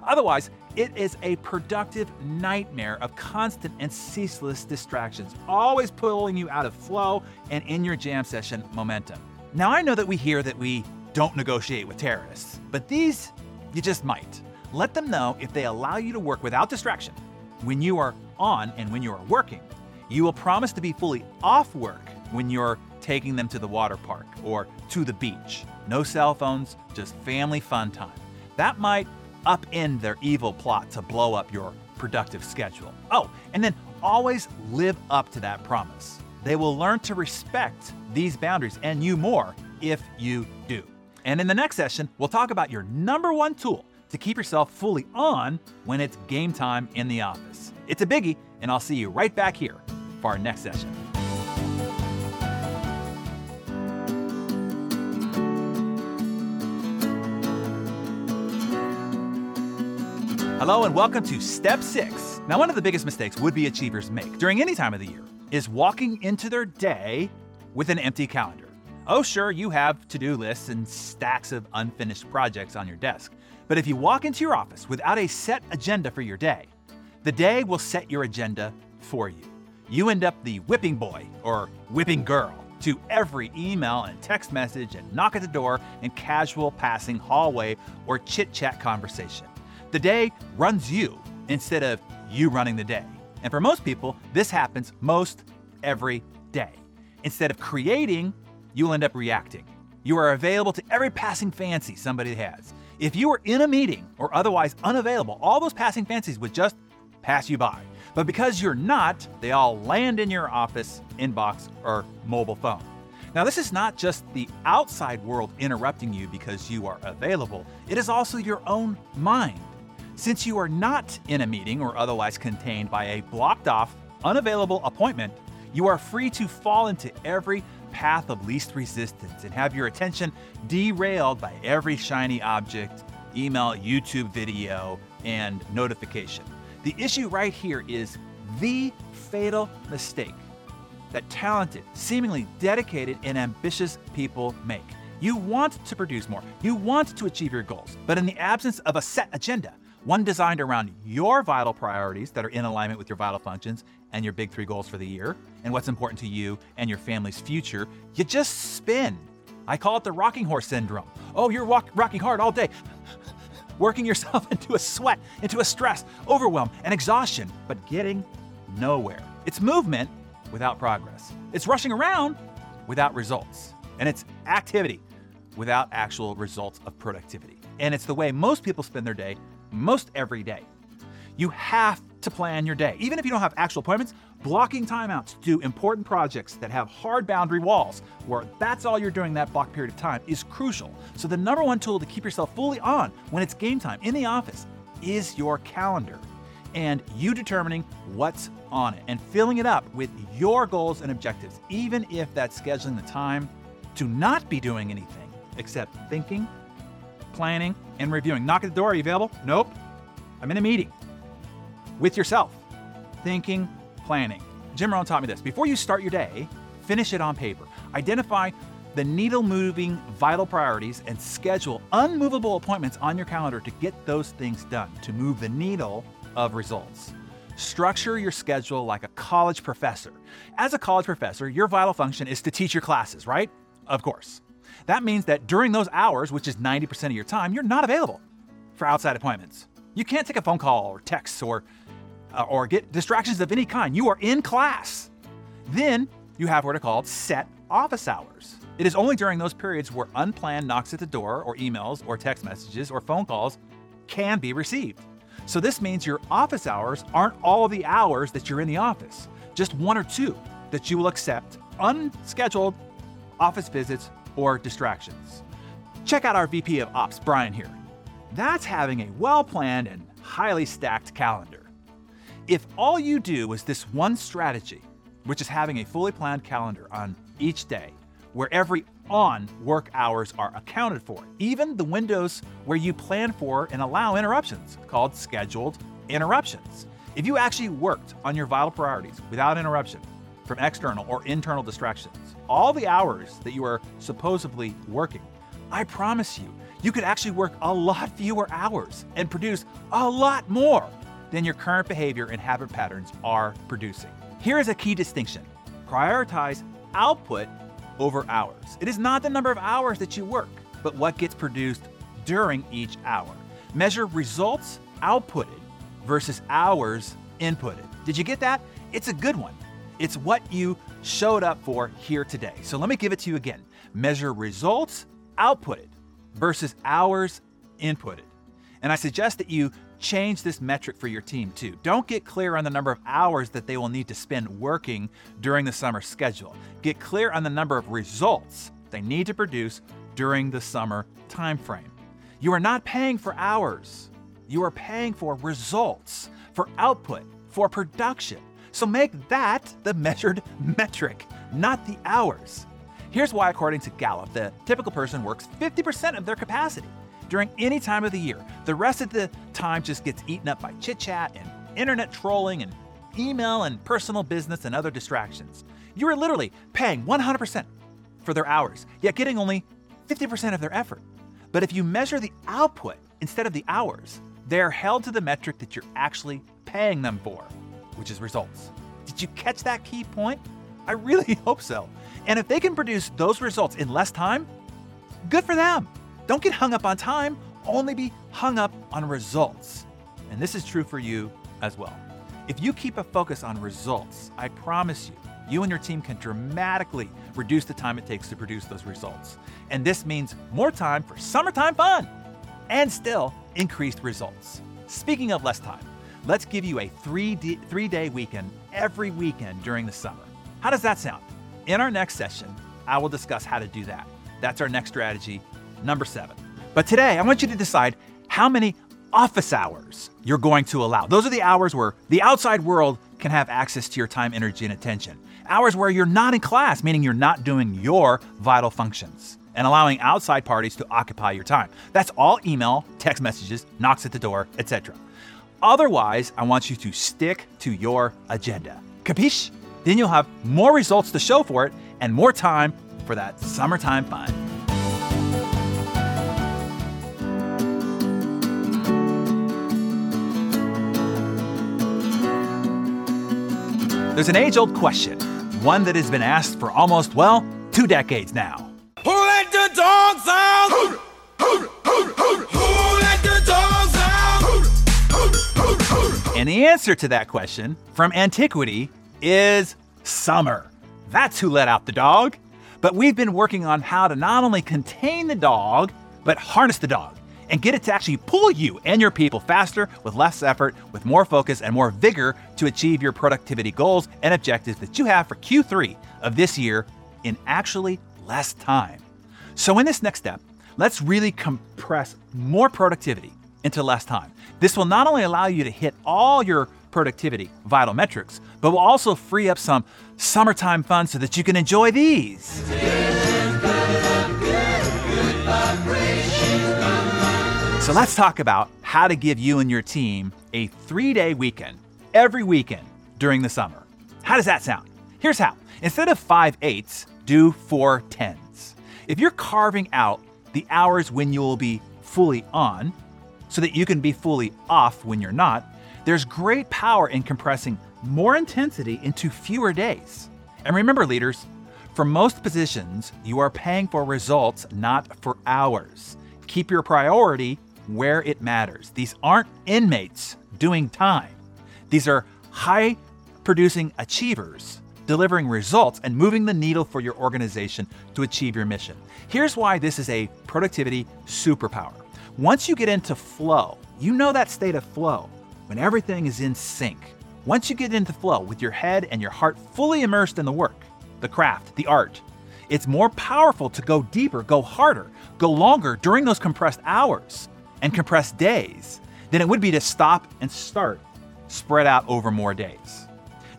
Otherwise, it is a productive nightmare of constant and ceaseless distractions, always pulling you out of flow and in your jam session momentum. Now, I know that we hear that we don't negotiate with terrorists, but these, you just might. Let them know if they allow you to work without distraction when you are on and when you are working. You will promise to be fully off work when you're taking them to the water park or to the beach. No cell phones, just family fun time. That might upend their evil plot to blow up your productive schedule. Oh, and then always live up to that promise. They will learn to respect these boundaries and you more if you do. And in the next session, we'll talk about your number one tool to keep yourself fully on when it's game time in the office. It's a biggie, and I'll see you right back here for our next session. Hello and welcome to Step 6. Now, one of the biggest mistakes would be achievers make during any time of the year is walking into their day with an empty calendar. Oh, sure, you have to do lists and stacks of unfinished projects on your desk. But if you walk into your office without a set agenda for your day, the day will set your agenda for you. You end up the whipping boy or whipping girl to every email and text message and knock at the door and casual passing hallway or chit chat conversation. The day runs you instead of you running the day. And for most people, this happens most every day. Instead of creating you'll end up reacting. You are available to every passing fancy somebody has. If you were in a meeting or otherwise unavailable, all those passing fancies would just pass you by. But because you're not, they all land in your office, inbox, or mobile phone. Now, this is not just the outside world interrupting you because you are available, it is also your own mind. Since you are not in a meeting or otherwise contained by a blocked off, unavailable appointment, you are free to fall into every path of least resistance and have your attention derailed by every shiny object, email, YouTube video, and notification. The issue right here is the fatal mistake that talented, seemingly dedicated, and ambitious people make. You want to produce more, you want to achieve your goals, but in the absence of a set agenda, one designed around your vital priorities that are in alignment with your vital functions and your big three goals for the year and what's important to you and your family's future, you just spin. I call it the rocking horse syndrome. Oh, you're walk- rocking hard all day, (laughs) working yourself (laughs) into a sweat, into a stress, overwhelm, and exhaustion, but getting nowhere. It's movement without progress. It's rushing around without results. And it's activity without actual results of productivity. And it's the way most people spend their day most every day. You have to plan your day. Even if you don't have actual appointments, blocking timeouts to do important projects that have hard boundary walls, where that's all you're doing that block period of time, is crucial. So, the number one tool to keep yourself fully on when it's game time in the office is your calendar. And you determining what's on it and filling it up with your goals and objectives, even if that's scheduling the time to not be doing anything except thinking planning, and reviewing. Knock at the door. Are you available? Nope. I'm in a meeting with yourself. Thinking, planning. Jim Rohn taught me this. Before you start your day, finish it on paper. Identify the needle moving vital priorities and schedule unmovable appointments on your calendar to get those things done, to move the needle of results. Structure your schedule like a college professor. As a college professor, your vital function is to teach your classes, right? Of course. That means that during those hours, which is 90% of your time, you're not available for outside appointments. You can't take a phone call or text or uh, or get distractions of any kind. You are in class. Then you have what are called set office hours. It is only during those periods where unplanned knocks at the door or emails or text messages or phone calls can be received. So this means your office hours aren't all the hours that you're in the office, just one or two that you will accept unscheduled office visits or distractions. Check out our VP of Ops, Brian, here. That's having a well planned and highly stacked calendar. If all you do is this one strategy, which is having a fully planned calendar on each day, where every on work hours are accounted for, even the windows where you plan for and allow interruptions, called scheduled interruptions. If you actually worked on your vital priorities without interruption from external or internal distractions, all the hours that you are supposedly working, I promise you, you could actually work a lot fewer hours and produce a lot more than your current behavior and habit patterns are producing. Here is a key distinction prioritize output over hours. It is not the number of hours that you work, but what gets produced during each hour. Measure results outputted versus hours inputted. Did you get that? It's a good one. It's what you showed up for here today. So let me give it to you again. Measure results outputted versus hours inputted. And I suggest that you change this metric for your team too. Don't get clear on the number of hours that they will need to spend working during the summer schedule. Get clear on the number of results they need to produce during the summer timeframe. You are not paying for hours. You are paying for results, for output, for production. So make that the measured metric, not the hours. Here's why, according to Gallup, the typical person works 50% of their capacity. during any time of the year. The rest of the time just gets eaten up by chit chat and internet trolling and email and personal business and other distractions. You are literally paying 100% for their hours, yet getting only 50% of their effort. But if you measure the output instead of the hours, they are held to the metric that you're actually paying them for, which is results. Did you catch that key point? I really (laughs) hope so. And if they can produce those results in less time, good for them. Don't get hung up on time, only be hung up on results. And this is true for you as well. If you keep a focus on results, I promise you, you and your team can dramatically reduce the time it takes to produce those results. And this means more time for summertime fun and still increased results. Speaking of less time, let's give you a three, d- three day weekend every weekend during the summer. How does that sound? In our next session, I will discuss how to do that. That's our next strategy, number seven. But today, I want you to decide how many office hours you're going to allow. Those are the hours where the outside world can have access to your time, energy, and attention. Hours where you're not in class, meaning you're not doing your vital functions and allowing outside parties to occupy your time. That's all email, text messages, knocks at the door, etc. Otherwise, I want you to stick to your agenda. Capiche? Then you'll have more results to show for it and more time for that summertime fun. There's an age old question, one that has been asked for almost, well, two decades now. Who let the dogs out? And the answer to that question from antiquity is summer. That's who let out the dog. But we've been working on how to not only contain the dog, but harness the dog and get it to actually pull you and your people faster with less effort, with more focus and more vigor to achieve your productivity goals and objectives that you have for Q3 of this year in actually less time. So, in this next step, let's really compress more productivity into less time. This will not only allow you to hit all your productivity vital metrics, but will also free up some summertime fun so that you can enjoy these. So let's talk about how to give you and your team a three day weekend every weekend during the summer. How does that sound? Here's how. Instead of five eights, do four tens. If you're carving out the hours when you'll be fully on so that you can be fully off when you're not, there's great power in compressing more intensity into fewer days. And remember, leaders, for most positions, you are paying for results, not for hours. Keep your priority where it matters. These aren't inmates doing time, these are high producing achievers delivering results and moving the needle for your organization to achieve your mission. Here's why this is a productivity superpower. Once you get into flow, you know that state of flow when everything is in sync. Once you get into flow with your head and your heart fully immersed in the work, the craft, the art, it's more powerful to go deeper, go harder, go longer during those compressed hours and compressed days than it would be to stop and start spread out over more days.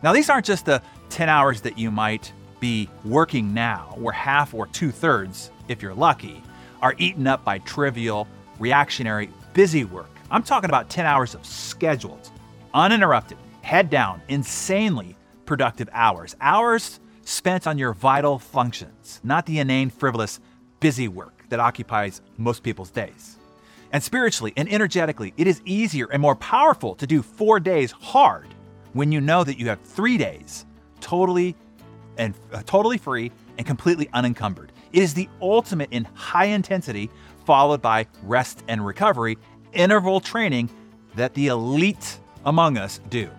Now, these aren't just the 10 hours that you might be working now, where half or two thirds, if you're lucky, are eaten up by trivial, reactionary, busy work. I'm talking about 10 hours of scheduled, uninterrupted, head down, insanely productive hours. Hours spent on your vital functions, not the inane, frivolous, busy work that occupies most people's days. And spiritually and energetically, it is easier and more powerful to do four days hard when you know that you have three days totally and uh, totally free and completely unencumbered. It is the ultimate in high intensity, followed by rest and recovery, interval training that the elite among us do.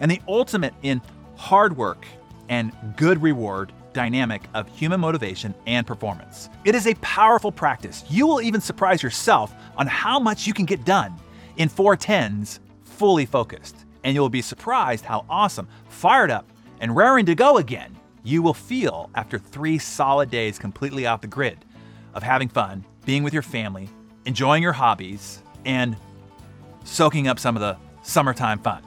And the ultimate in hard work and good reward dynamic of human motivation and performance. It is a powerful practice. You will even surprise yourself on how much you can get done in four tens fully focused. And you'll be surprised how awesome, fired up, and raring to go again you will feel after three solid days completely off the grid of having fun, being with your family, enjoying your hobbies, and soaking up some of the summertime fun.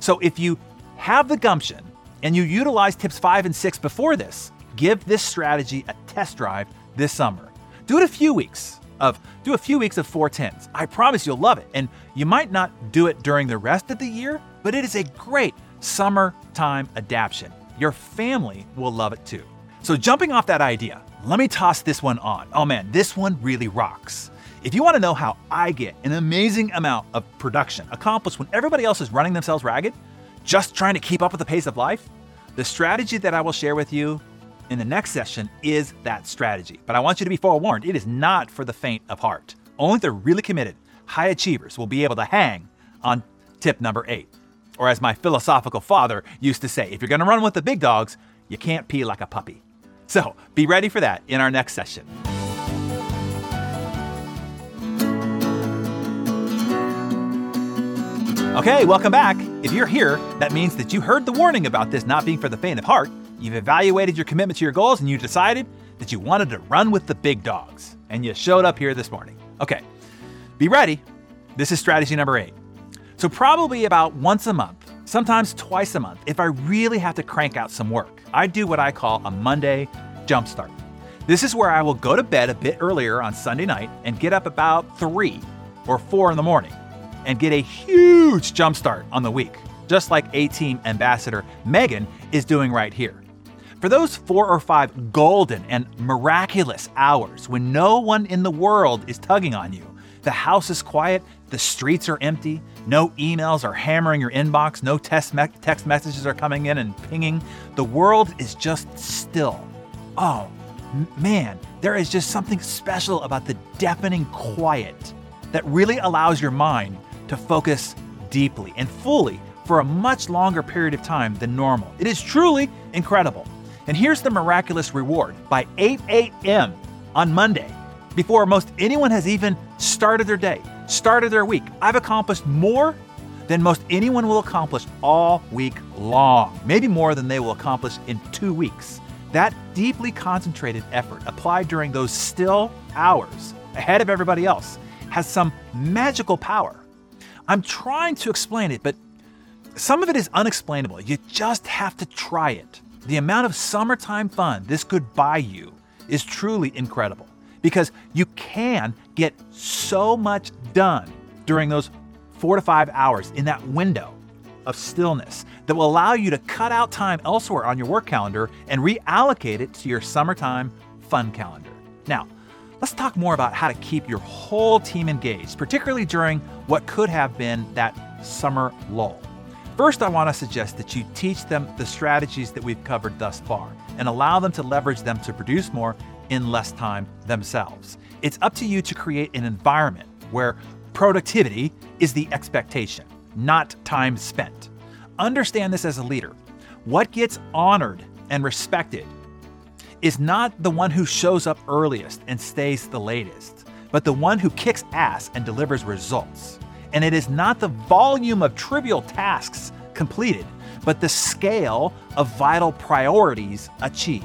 So if you have the gumption and you utilize tips five and six before this, give this strategy a test drive this summer. Do it a few weeks of do a few weeks of 410s. I promise you'll love it. And you might not do it during the rest of the year, but it is a great summertime adaptation. Your family will love it too. So, jumping off that idea, let me toss this one on. Oh man, this one really rocks. If you want to know how I get an amazing amount of production accomplished when everybody else is running themselves ragged, just trying to keep up with the pace of life, the strategy that I will share with you in the next session is that strategy. But I want you to be forewarned it is not for the faint of heart. Only the really committed, high achievers will be able to hang on tip number eight. Or, as my philosophical father used to say, if you're going to run with the big dogs, you can't pee like a puppy. So be ready for that in our next session. Okay, welcome back. If you're here, that means that you heard the warning about this not being for the faint of heart. You've evaluated your commitment to your goals and you decided that you wanted to run with the big dogs. And you showed up here this morning. Okay, be ready. This is strategy number eight. So, probably about once a month, sometimes twice a month, if I really have to crank out some work, I do what I call a Monday jumpstart. This is where I will go to bed a bit earlier on Sunday night and get up about 3 or 4 in the morning and get a huge jumpstart on the week, just like A Team Ambassador Megan is doing right here. For those four or five golden and miraculous hours when no one in the world is tugging on you, the house is quiet, the streets are empty, no emails are hammering your inbox, no text, me- text messages are coming in and pinging, the world is just still. Oh, man, there is just something special about the deafening quiet that really allows your mind to focus deeply and fully for a much longer period of time than normal. It is truly incredible. And here's the miraculous reward by 8 a.m. on Monday, before most anyone has even started their day, started their week, I've accomplished more than most anyone will accomplish all week long, maybe more than they will accomplish in two weeks. That deeply concentrated effort applied during those still hours ahead of everybody else has some magical power I'm trying to explain it, but some of it is unexplainable. You just have to try it. The amount of summertime fun this could buy you is truly incredible because you can get so much done during those four to five hours in that window of stillness that will allow you to cut out time elsewhere on your work calendar and reallocate it to your summertime fun calendar. Now, let's talk more about how to keep your whole team engaged, particularly during what could have been that summer lull. First, I want to suggest that you teach them the strategies that we've covered thus far and allow them to leverage them to produce more in less time themselves. It's up to you to create an environment where productivity is the expectation, not time spent. Understand this as a leader. What gets honored and respected is not the one who shows up earliest and stays the latest, but the one who kicks ass and delivers results. And it is not the volume of trivial tasks completed, but the scale of vital priorities achieved.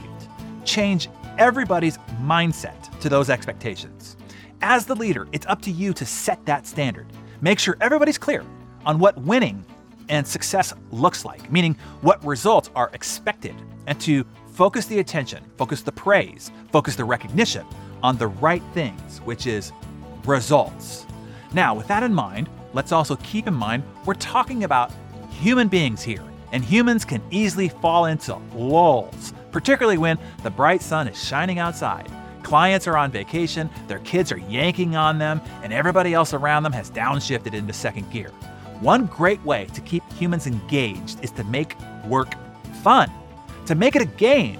Change everybody's mindset to those expectations. As the leader, it's up to you to set that standard. Make sure everybody's clear on what winning and success looks like, meaning what results are expected, and to Focus the attention, focus the praise, focus the recognition on the right things, which is results. Now, with that in mind, let's also keep in mind we're talking about human beings here, and humans can easily fall into lulls, particularly when the bright sun is shining outside. Clients are on vacation, their kids are yanking on them, and everybody else around them has downshifted into second gear. One great way to keep humans engaged is to make work fun to make it a game.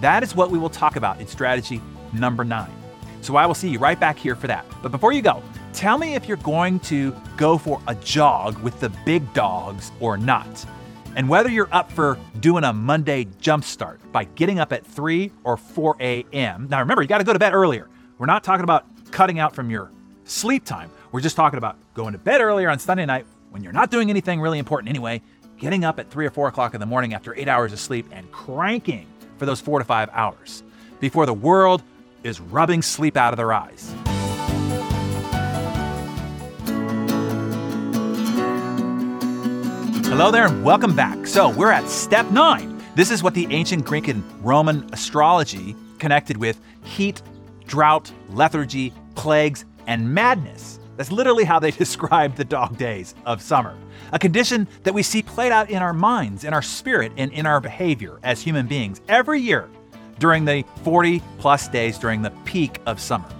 That is what we will talk about in strategy number nine. So I will see you right back here for that. But before you go, tell me if you're going to go for a jog with the big dogs or not. And whether you're up for doing a Monday jumpstart by getting up at 3 or 4 a.m. Now remember, you got to go to bed earlier. We're not talking about cutting out from your sleep time. We're just talking about going to bed earlier on Sunday night when you're not doing anything really important anyway getting up at 3 or 4 o'clock in the morning after eight hours of sleep and cranking for those four to five hours before the world is rubbing sleep out of their eyes. Hello there and welcome back. So, we're at step nine. This is what the ancient Greek and Roman astrology connected with heat, drought, lethargy, plagues, and madness. That's literally how they (laughs) describe the dog days of summer. A condition that we see played out in our minds, in our spirit, and in our behavior as human beings every year during the 40 plus days during the peak of summer.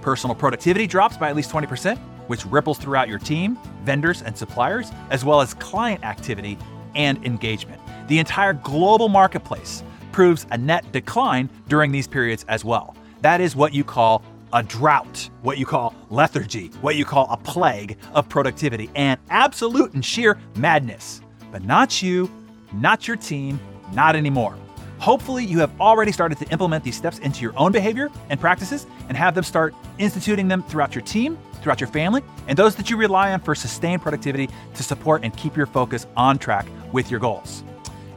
Personal productivity drops by at least 20%, which ripples throughout your team, vendors, and suppliers, as well as client activity and engagement. The entire global marketplace proves a net decline during these periods as well. That is what you call a drought, what you call lethargy, what you call a plague of productivity, and absolute and sheer madness. But not you, not your team, not anymore. Hopefully, you have already started to implement these steps into your own behavior and practices and have them start instituting them throughout your team, throughout your family, and those that you rely on for sustained productivity to support and keep your focus on track with your goals.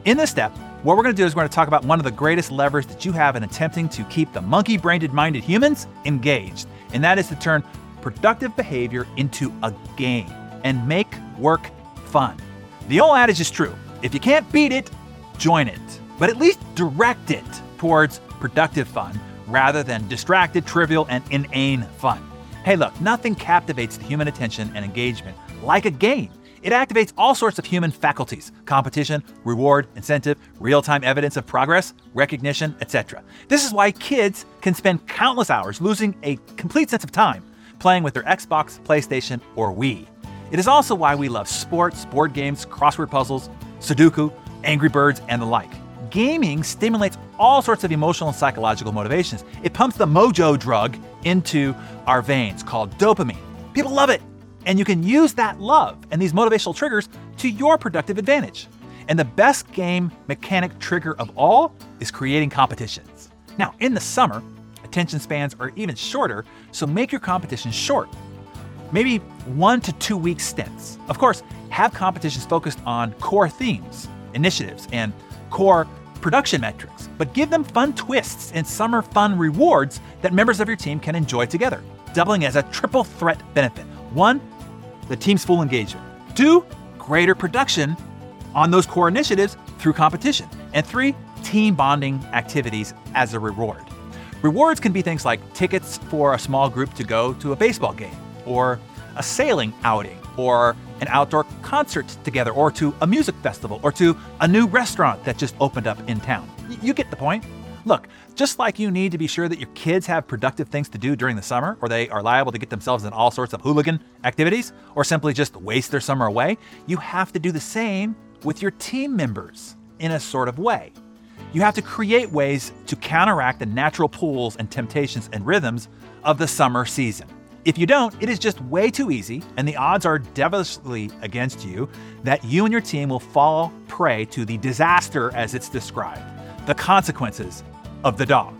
In this step, what we're going to do is we're going to talk about one of the greatest levers that you have in attempting to keep the monkey brained minded humans engaged, and that is to turn productive behavior into a game and make work fun. The old adage is true if you can't beat it, join it, but at least direct it towards productive fun rather than distracted, trivial, and inane fun. Hey, look, nothing captivates the human attention and engagement like a game. It activates all sorts of human faculties competition, reward, incentive, real time evidence of progress, recognition, etc. This is why kids can spend countless hours losing a complete sense of time playing with their Xbox, PlayStation, or Wii. It is also why we love sports, board games, crossword puzzles, Sudoku, Angry Birds, and the like. Gaming stimulates all sorts of emotional and psychological motivations. It pumps the mojo drug into our veins called dopamine. People love it. And you can use that love and these motivational triggers to your productive advantage. And the best game mechanic trigger of all is creating competitions. Now, in the summer, attention spans are even shorter, so make your competitions short. Maybe one to two week stints. Of course, have competitions focused on core themes, initiatives, and core production metrics, but give them fun twists and summer fun rewards that members of your team can enjoy together, doubling as a triple threat benefit. One, the team's full engagement. Two, greater production on those core initiatives through competition. And three, team bonding activities as a reward. Rewards can be things like tickets for a small group to go to a baseball game, or a sailing outing, or an outdoor concert together, or to a music festival, or to a new restaurant that just opened up in town. You get the point. Look, just like you need to be sure that your kids have productive things to do during the summer, or they are liable to get themselves in all sorts of hooligan activities, or simply just waste their summer away, you have to do the same with your team members in a sort of way. You have to create ways to counteract the natural pulls and temptations and rhythms of the summer season. If you don't, it is just way too easy, and the odds are devilishly against you that you and your team will fall prey to the disaster as it's described, the consequences of the dog.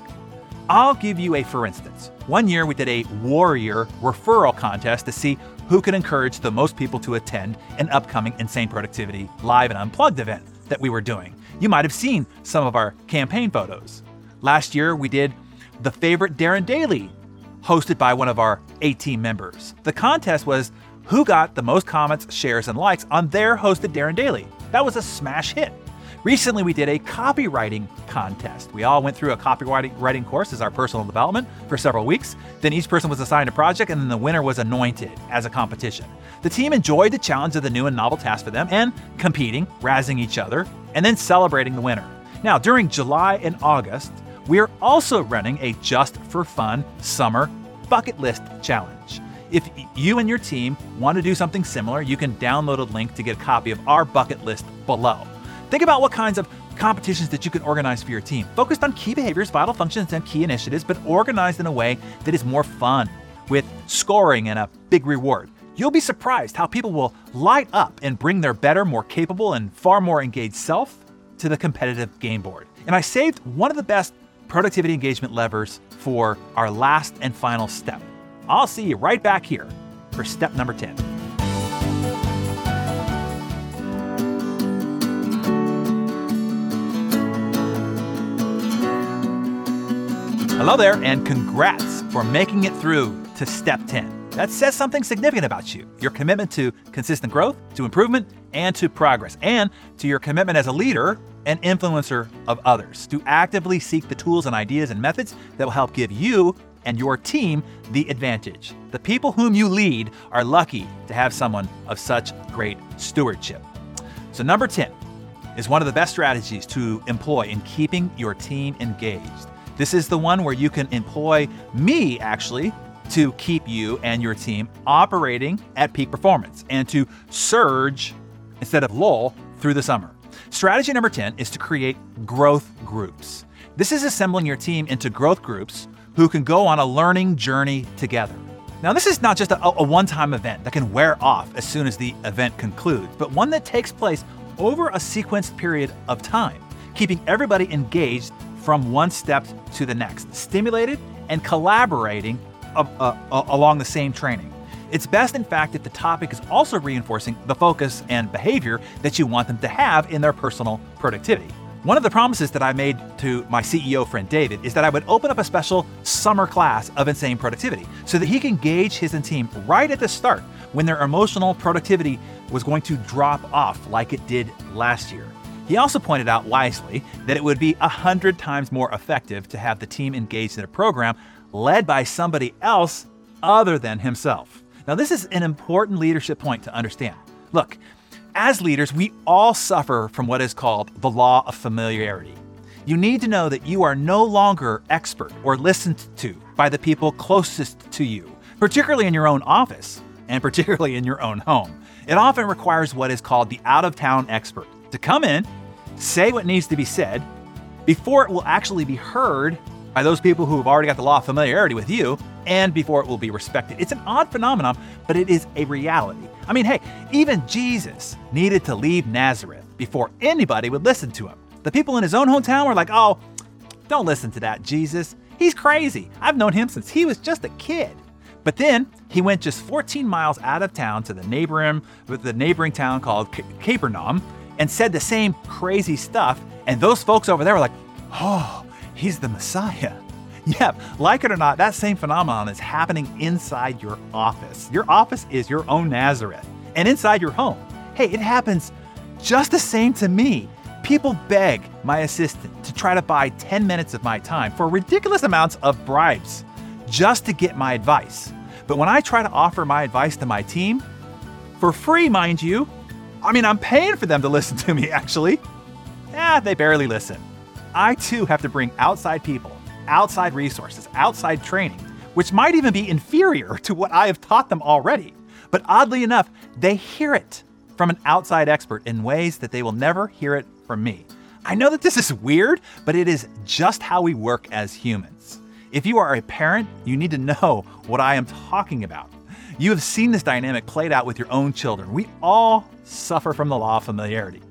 I'll give you a for instance. One year we did a warrior referral contest to see who could encourage the most people to attend an upcoming Insane Productivity live and unplugged event that we were doing. You might have seen some of our campaign photos. Last year we did the favorite Darren Daily, hosted by one of our 18 members. The contest was who got the most comments, shares, and likes on their hosted Darren Daily. That was a smash hit. Recently, we did a copywriting contest. We all went through a copywriting course as our personal development for several weeks. Then each person was assigned a project, and then the winner was anointed as a competition. The team enjoyed the challenge of the new and novel task for them and competing, razzing each other, and then celebrating the winner. Now, during July and August, we are also running a Just for Fun Summer Bucket List Challenge. If you and your team want to do something similar, you can download a link to get a copy of our bucket list below. Think about what kinds of competitions that you can organize for your team, focused on key behaviors, vital functions, and key initiatives, but organized in a way that is more fun, with scoring and a big reward. You'll be surprised how people will light up and bring their better, more capable, and far more engaged self to the competitive game board. And I saved one of the best productivity engagement levers for our last and final step. I'll see you right back here for step number 10. Hello there, and congrats for making it through to step 10. That says something significant about you your commitment to consistent growth, to improvement, and to progress, and to your commitment as a leader and influencer of others to actively seek the tools and ideas and methods that will help give you and your team the advantage. The people whom you lead are lucky to have someone of such great stewardship. So, number 10 is one of the best strategies to employ in keeping your team engaged. This is the one where you can employ me actually to keep you and your team operating at peak performance and to surge instead of lull through the summer. Strategy number 10 is to create growth groups. This is assembling your team into growth groups who can go on a learning journey together. Now, this is not just a, a one time event that can wear off as soon as the event concludes, but one that takes place over a sequenced period of time, keeping everybody engaged from one step to the next, stimulated and collaborating uh, uh, along the same training. It's best, in fact, if the topic is also reinforcing the focus and behavior that you want them to have in their personal productivity. One of the promises that I made to my CEO friend David is that I would open up a special summer class of insane productivity so that he can gauge his team right at the start when their emotional productivity was going to drop off like it did last year. He also pointed out wisely that it would be a hundred times more effective to have the team engaged in a program led by somebody else other than himself. Now, this is an important leadership point to understand. Look, as leaders, we all suffer from what is called the law of familiarity. You need to know that you are no longer expert or listened to by the people closest to you, particularly in your own office and particularly in your own home. It often requires what is called the out of town expert to come in, say what needs to be said, before it will actually be heard by those people who have already got the law of familiarity with you, and before it will be respected. It's an odd phenomenon, but it is a reality. I mean, hey, even Jesus needed to leave Nazareth before anybody would listen to him. The people in his own hometown were like, oh, don't listen to that Jesus. He's crazy. I've known him since he was just a kid. But then he went just 14 miles out of town to the neighboring, the neighboring town called Capernaum and said the same crazy stuff. And those folks over there were like, oh, he's the Messiah. (laughs) Yep, like it or not, that same phenomenon is happening inside your office. Your office is your own Nazareth, and inside your home. Hey, it happens just the same to me. People beg my assistant to try to buy 10 minutes of my time for ridiculous amounts of bribes just to get my advice. But when I try to offer my advice to my team, for free, mind you, I mean, I'm paying for them to listen to me, (laughs) actually. Yeah, they barely listen. I too have to bring outside people, outside resources, outside training, which might even be inferior to what I have taught them already. But oddly enough, they hear it from an outside expert in ways that they will never hear it from me. I know that this is weird, but it is just how we work as humans. If you are a parent, you need to know what I am talking about. You have seen this dynamic played out with your own children. We all suffer from the law of familiarity.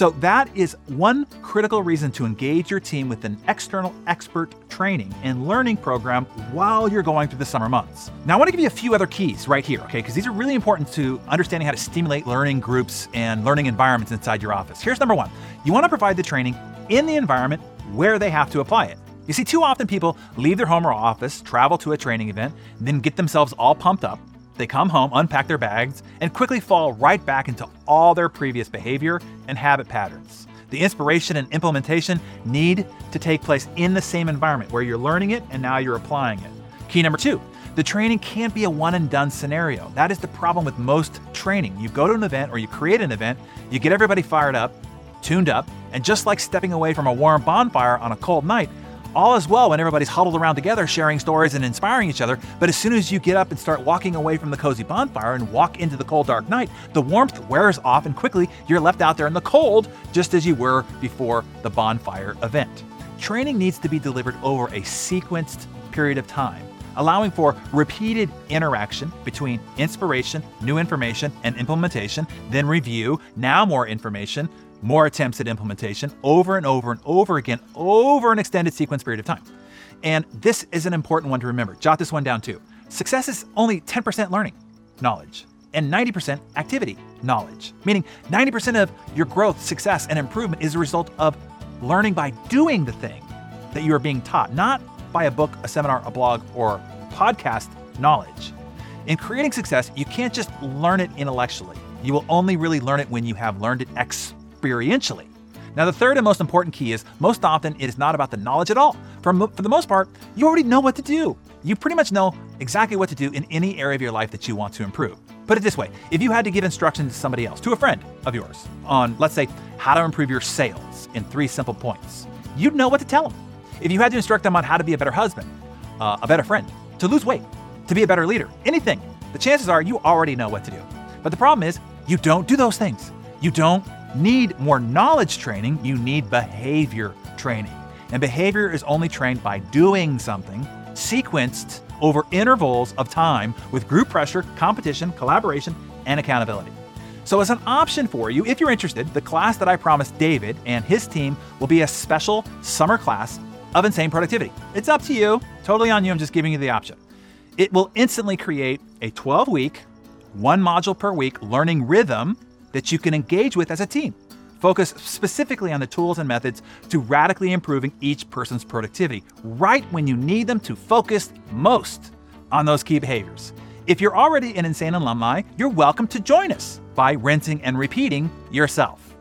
So, that is one critical reason to engage your team with an external expert training and learning program while you're going through the summer months. Now, I want to give you a few other keys right here, okay? Because these are really important to understanding how to stimulate learning groups and learning environments inside your office. Here's number one you want to provide the training in the environment where they have to apply it. You see, too often people leave their home or office, travel to a training event, then get themselves all pumped up, they come home, unpack their bags, and quickly fall right back into all their previous behavior and habit patterns. The inspiration and implementation need to take place in the same environment where you're learning it and now you're applying it. Key number two the training can't be a one and done scenario. That is the problem with most training. You go to an event or you create an event, you get everybody fired up, tuned up, and just like stepping away from a warm bonfire on a cold night, all is well when everybody's huddled around together sharing stories and inspiring each other, but as soon as you get up and start walking away from the cozy bonfire and walk into the cold dark night, the warmth wears off and quickly you're left out there in the cold just as you were before the bonfire event. Training needs to be delivered over a sequenced period of time, allowing for repeated interaction between inspiration, new information, and implementation, then review, now more information, more attempts at implementation over and over and over again over an extended sequence period of time. And this is an important one to remember. Jot this one down too. Success is only 10% learning, knowledge, and 90% activity, knowledge. Meaning 90% of your growth, success, and improvement is a result of learning by doing the thing that you are being taught, not by a book, a seminar, a blog, or podcast knowledge. In creating success, you can't just learn it intellectually. You will only really learn it when you have learned it ex- experientially. Now, the third and most important key is most often it is not about the knowledge at all. For, for the most part, you already know what to do. you pretty much know exactly what to do in any area of your life that you want to improve. Put it this way if you had to give instructions to somebody else, to a friend of yours, on, let's say, how to improve your sales in three simple points, you'd know what to tell them. If you had to instruct them on how to be a better husband, uh, a better friend, to lose weight, to be a better leader, anything, the chances are you already know what to do. But the problem is, you don't do those things. You don't need more knowledge training, you need behavior training. And behavior is only trained by doing something sequenced over intervals of time with group pressure, competition, collaboration, and accountability. So, as an option for you, if you're interested, the class that I promised David and his team will be a special summer class of insane productivity. It's up to you, totally on you. I'm just giving you the option. It will instantly create a 12 week, one module per week learning rhythm that you can engage with as a team. Focus specifically on the tools and methods to radically improving each person's productivity, right when you need them to focus most on those key behaviors. If you're already an Insane alumni, you're welcome to join us by renting and repeating yourself.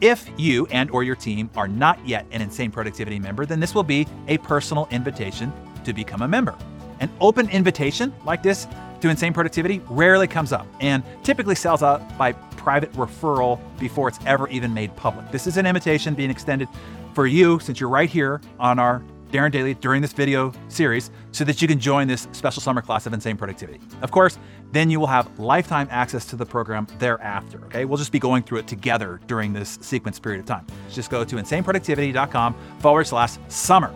If you and or your team are not yet an Insane Productivity member, then this will be a personal invitation to become a member. An open invitation like this to Insane Productivity rarely comes up and typically sells out by private referral before it's ever even made public. This is an invitation being extended for you since you're right here on our Darren Daily during this video series so that you can join this special summer class of Insane Productivity. Of course, then you will have lifetime access to the program thereafter. Okay, we'll just be going through it together during this sequence period of time. Just go to insaneproductivity.com forward slash summer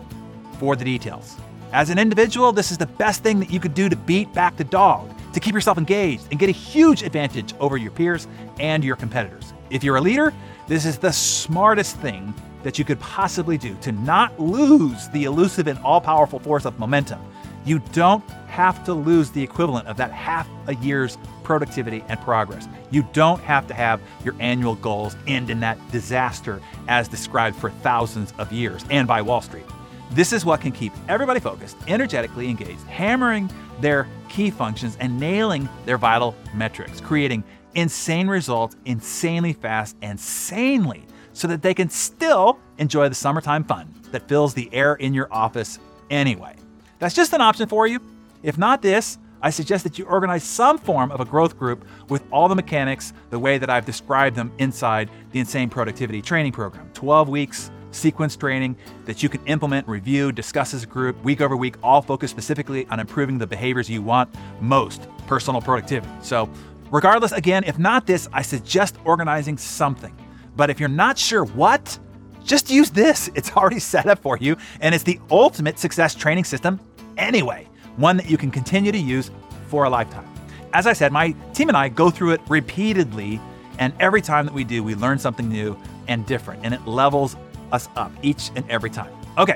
for the details. As an individual, this is the best thing that you could do to beat back the dog, to keep yourself engaged and get a huge advantage over your peers and your competitors. If you're a leader, this is the smartest thing that you could possibly do to not lose the elusive and all powerful force of momentum. You don't have to lose the equivalent of that half a year's productivity and progress. You don't have to have your annual goals end in that disaster as described for thousands of years and by Wall Street. This is what can keep everybody focused, energetically engaged, hammering their key functions and nailing their vital metrics, creating insane results insanely fast and sanely so that they can still enjoy the summertime fun that fills the air in your office anyway. That's just an option for you. If not this, I suggest that you organize some form of a growth group with all the mechanics the way that I've described them inside the Insane Productivity Training Program 12 weeks sequence training that you can implement, review, discuss as a group week over week, all focused specifically on improving the behaviors you want most personal productivity. So, regardless, again, if not this, I suggest organizing something. But if you're not sure what, just use this. (laughs) It's already set up for you, and it's the ultimate success training system anyway, one that you can continue to use for a lifetime. As I said, my team and I go through it repeatedly, and every time that we do, we learn something new and different, and it levels us up each and every time. Okay,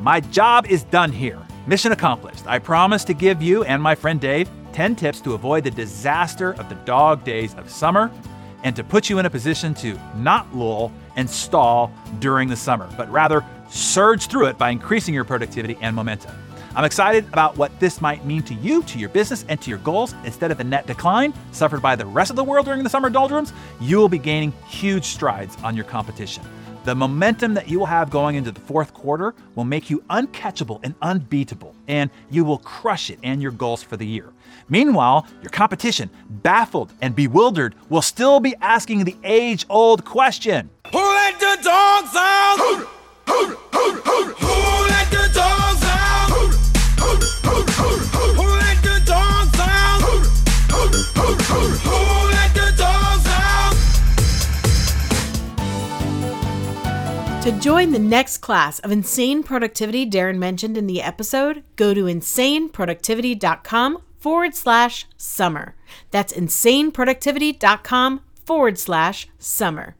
my job is done here. Mission accomplished. I promise to give you and my friend Dave 10 tips to avoid the disaster of the dog days of summer and to put you in a position to not lull and stall during the summer, but rather surge through it by increasing your productivity and momentum. I'm excited about what this might mean to you, to your business, and to your goals. Instead of the net decline suffered by the rest of the world during the summer doldrums, you will be gaining huge strides on your competition. The momentum that you will have going into the fourth quarter will make you uncatchable and unbeatable, and you will crush it and your goals for the year. Meanwhile, your competition, baffled and bewildered, will still be asking the age old question Who let the dogs out? Who, who let the dogs out? Who let the dogs out? To join the next class of insane productivity Darren mentioned in the episode, go to insaneproductivity.com forward slash summer. That's insaneproductivity.com forward slash summer.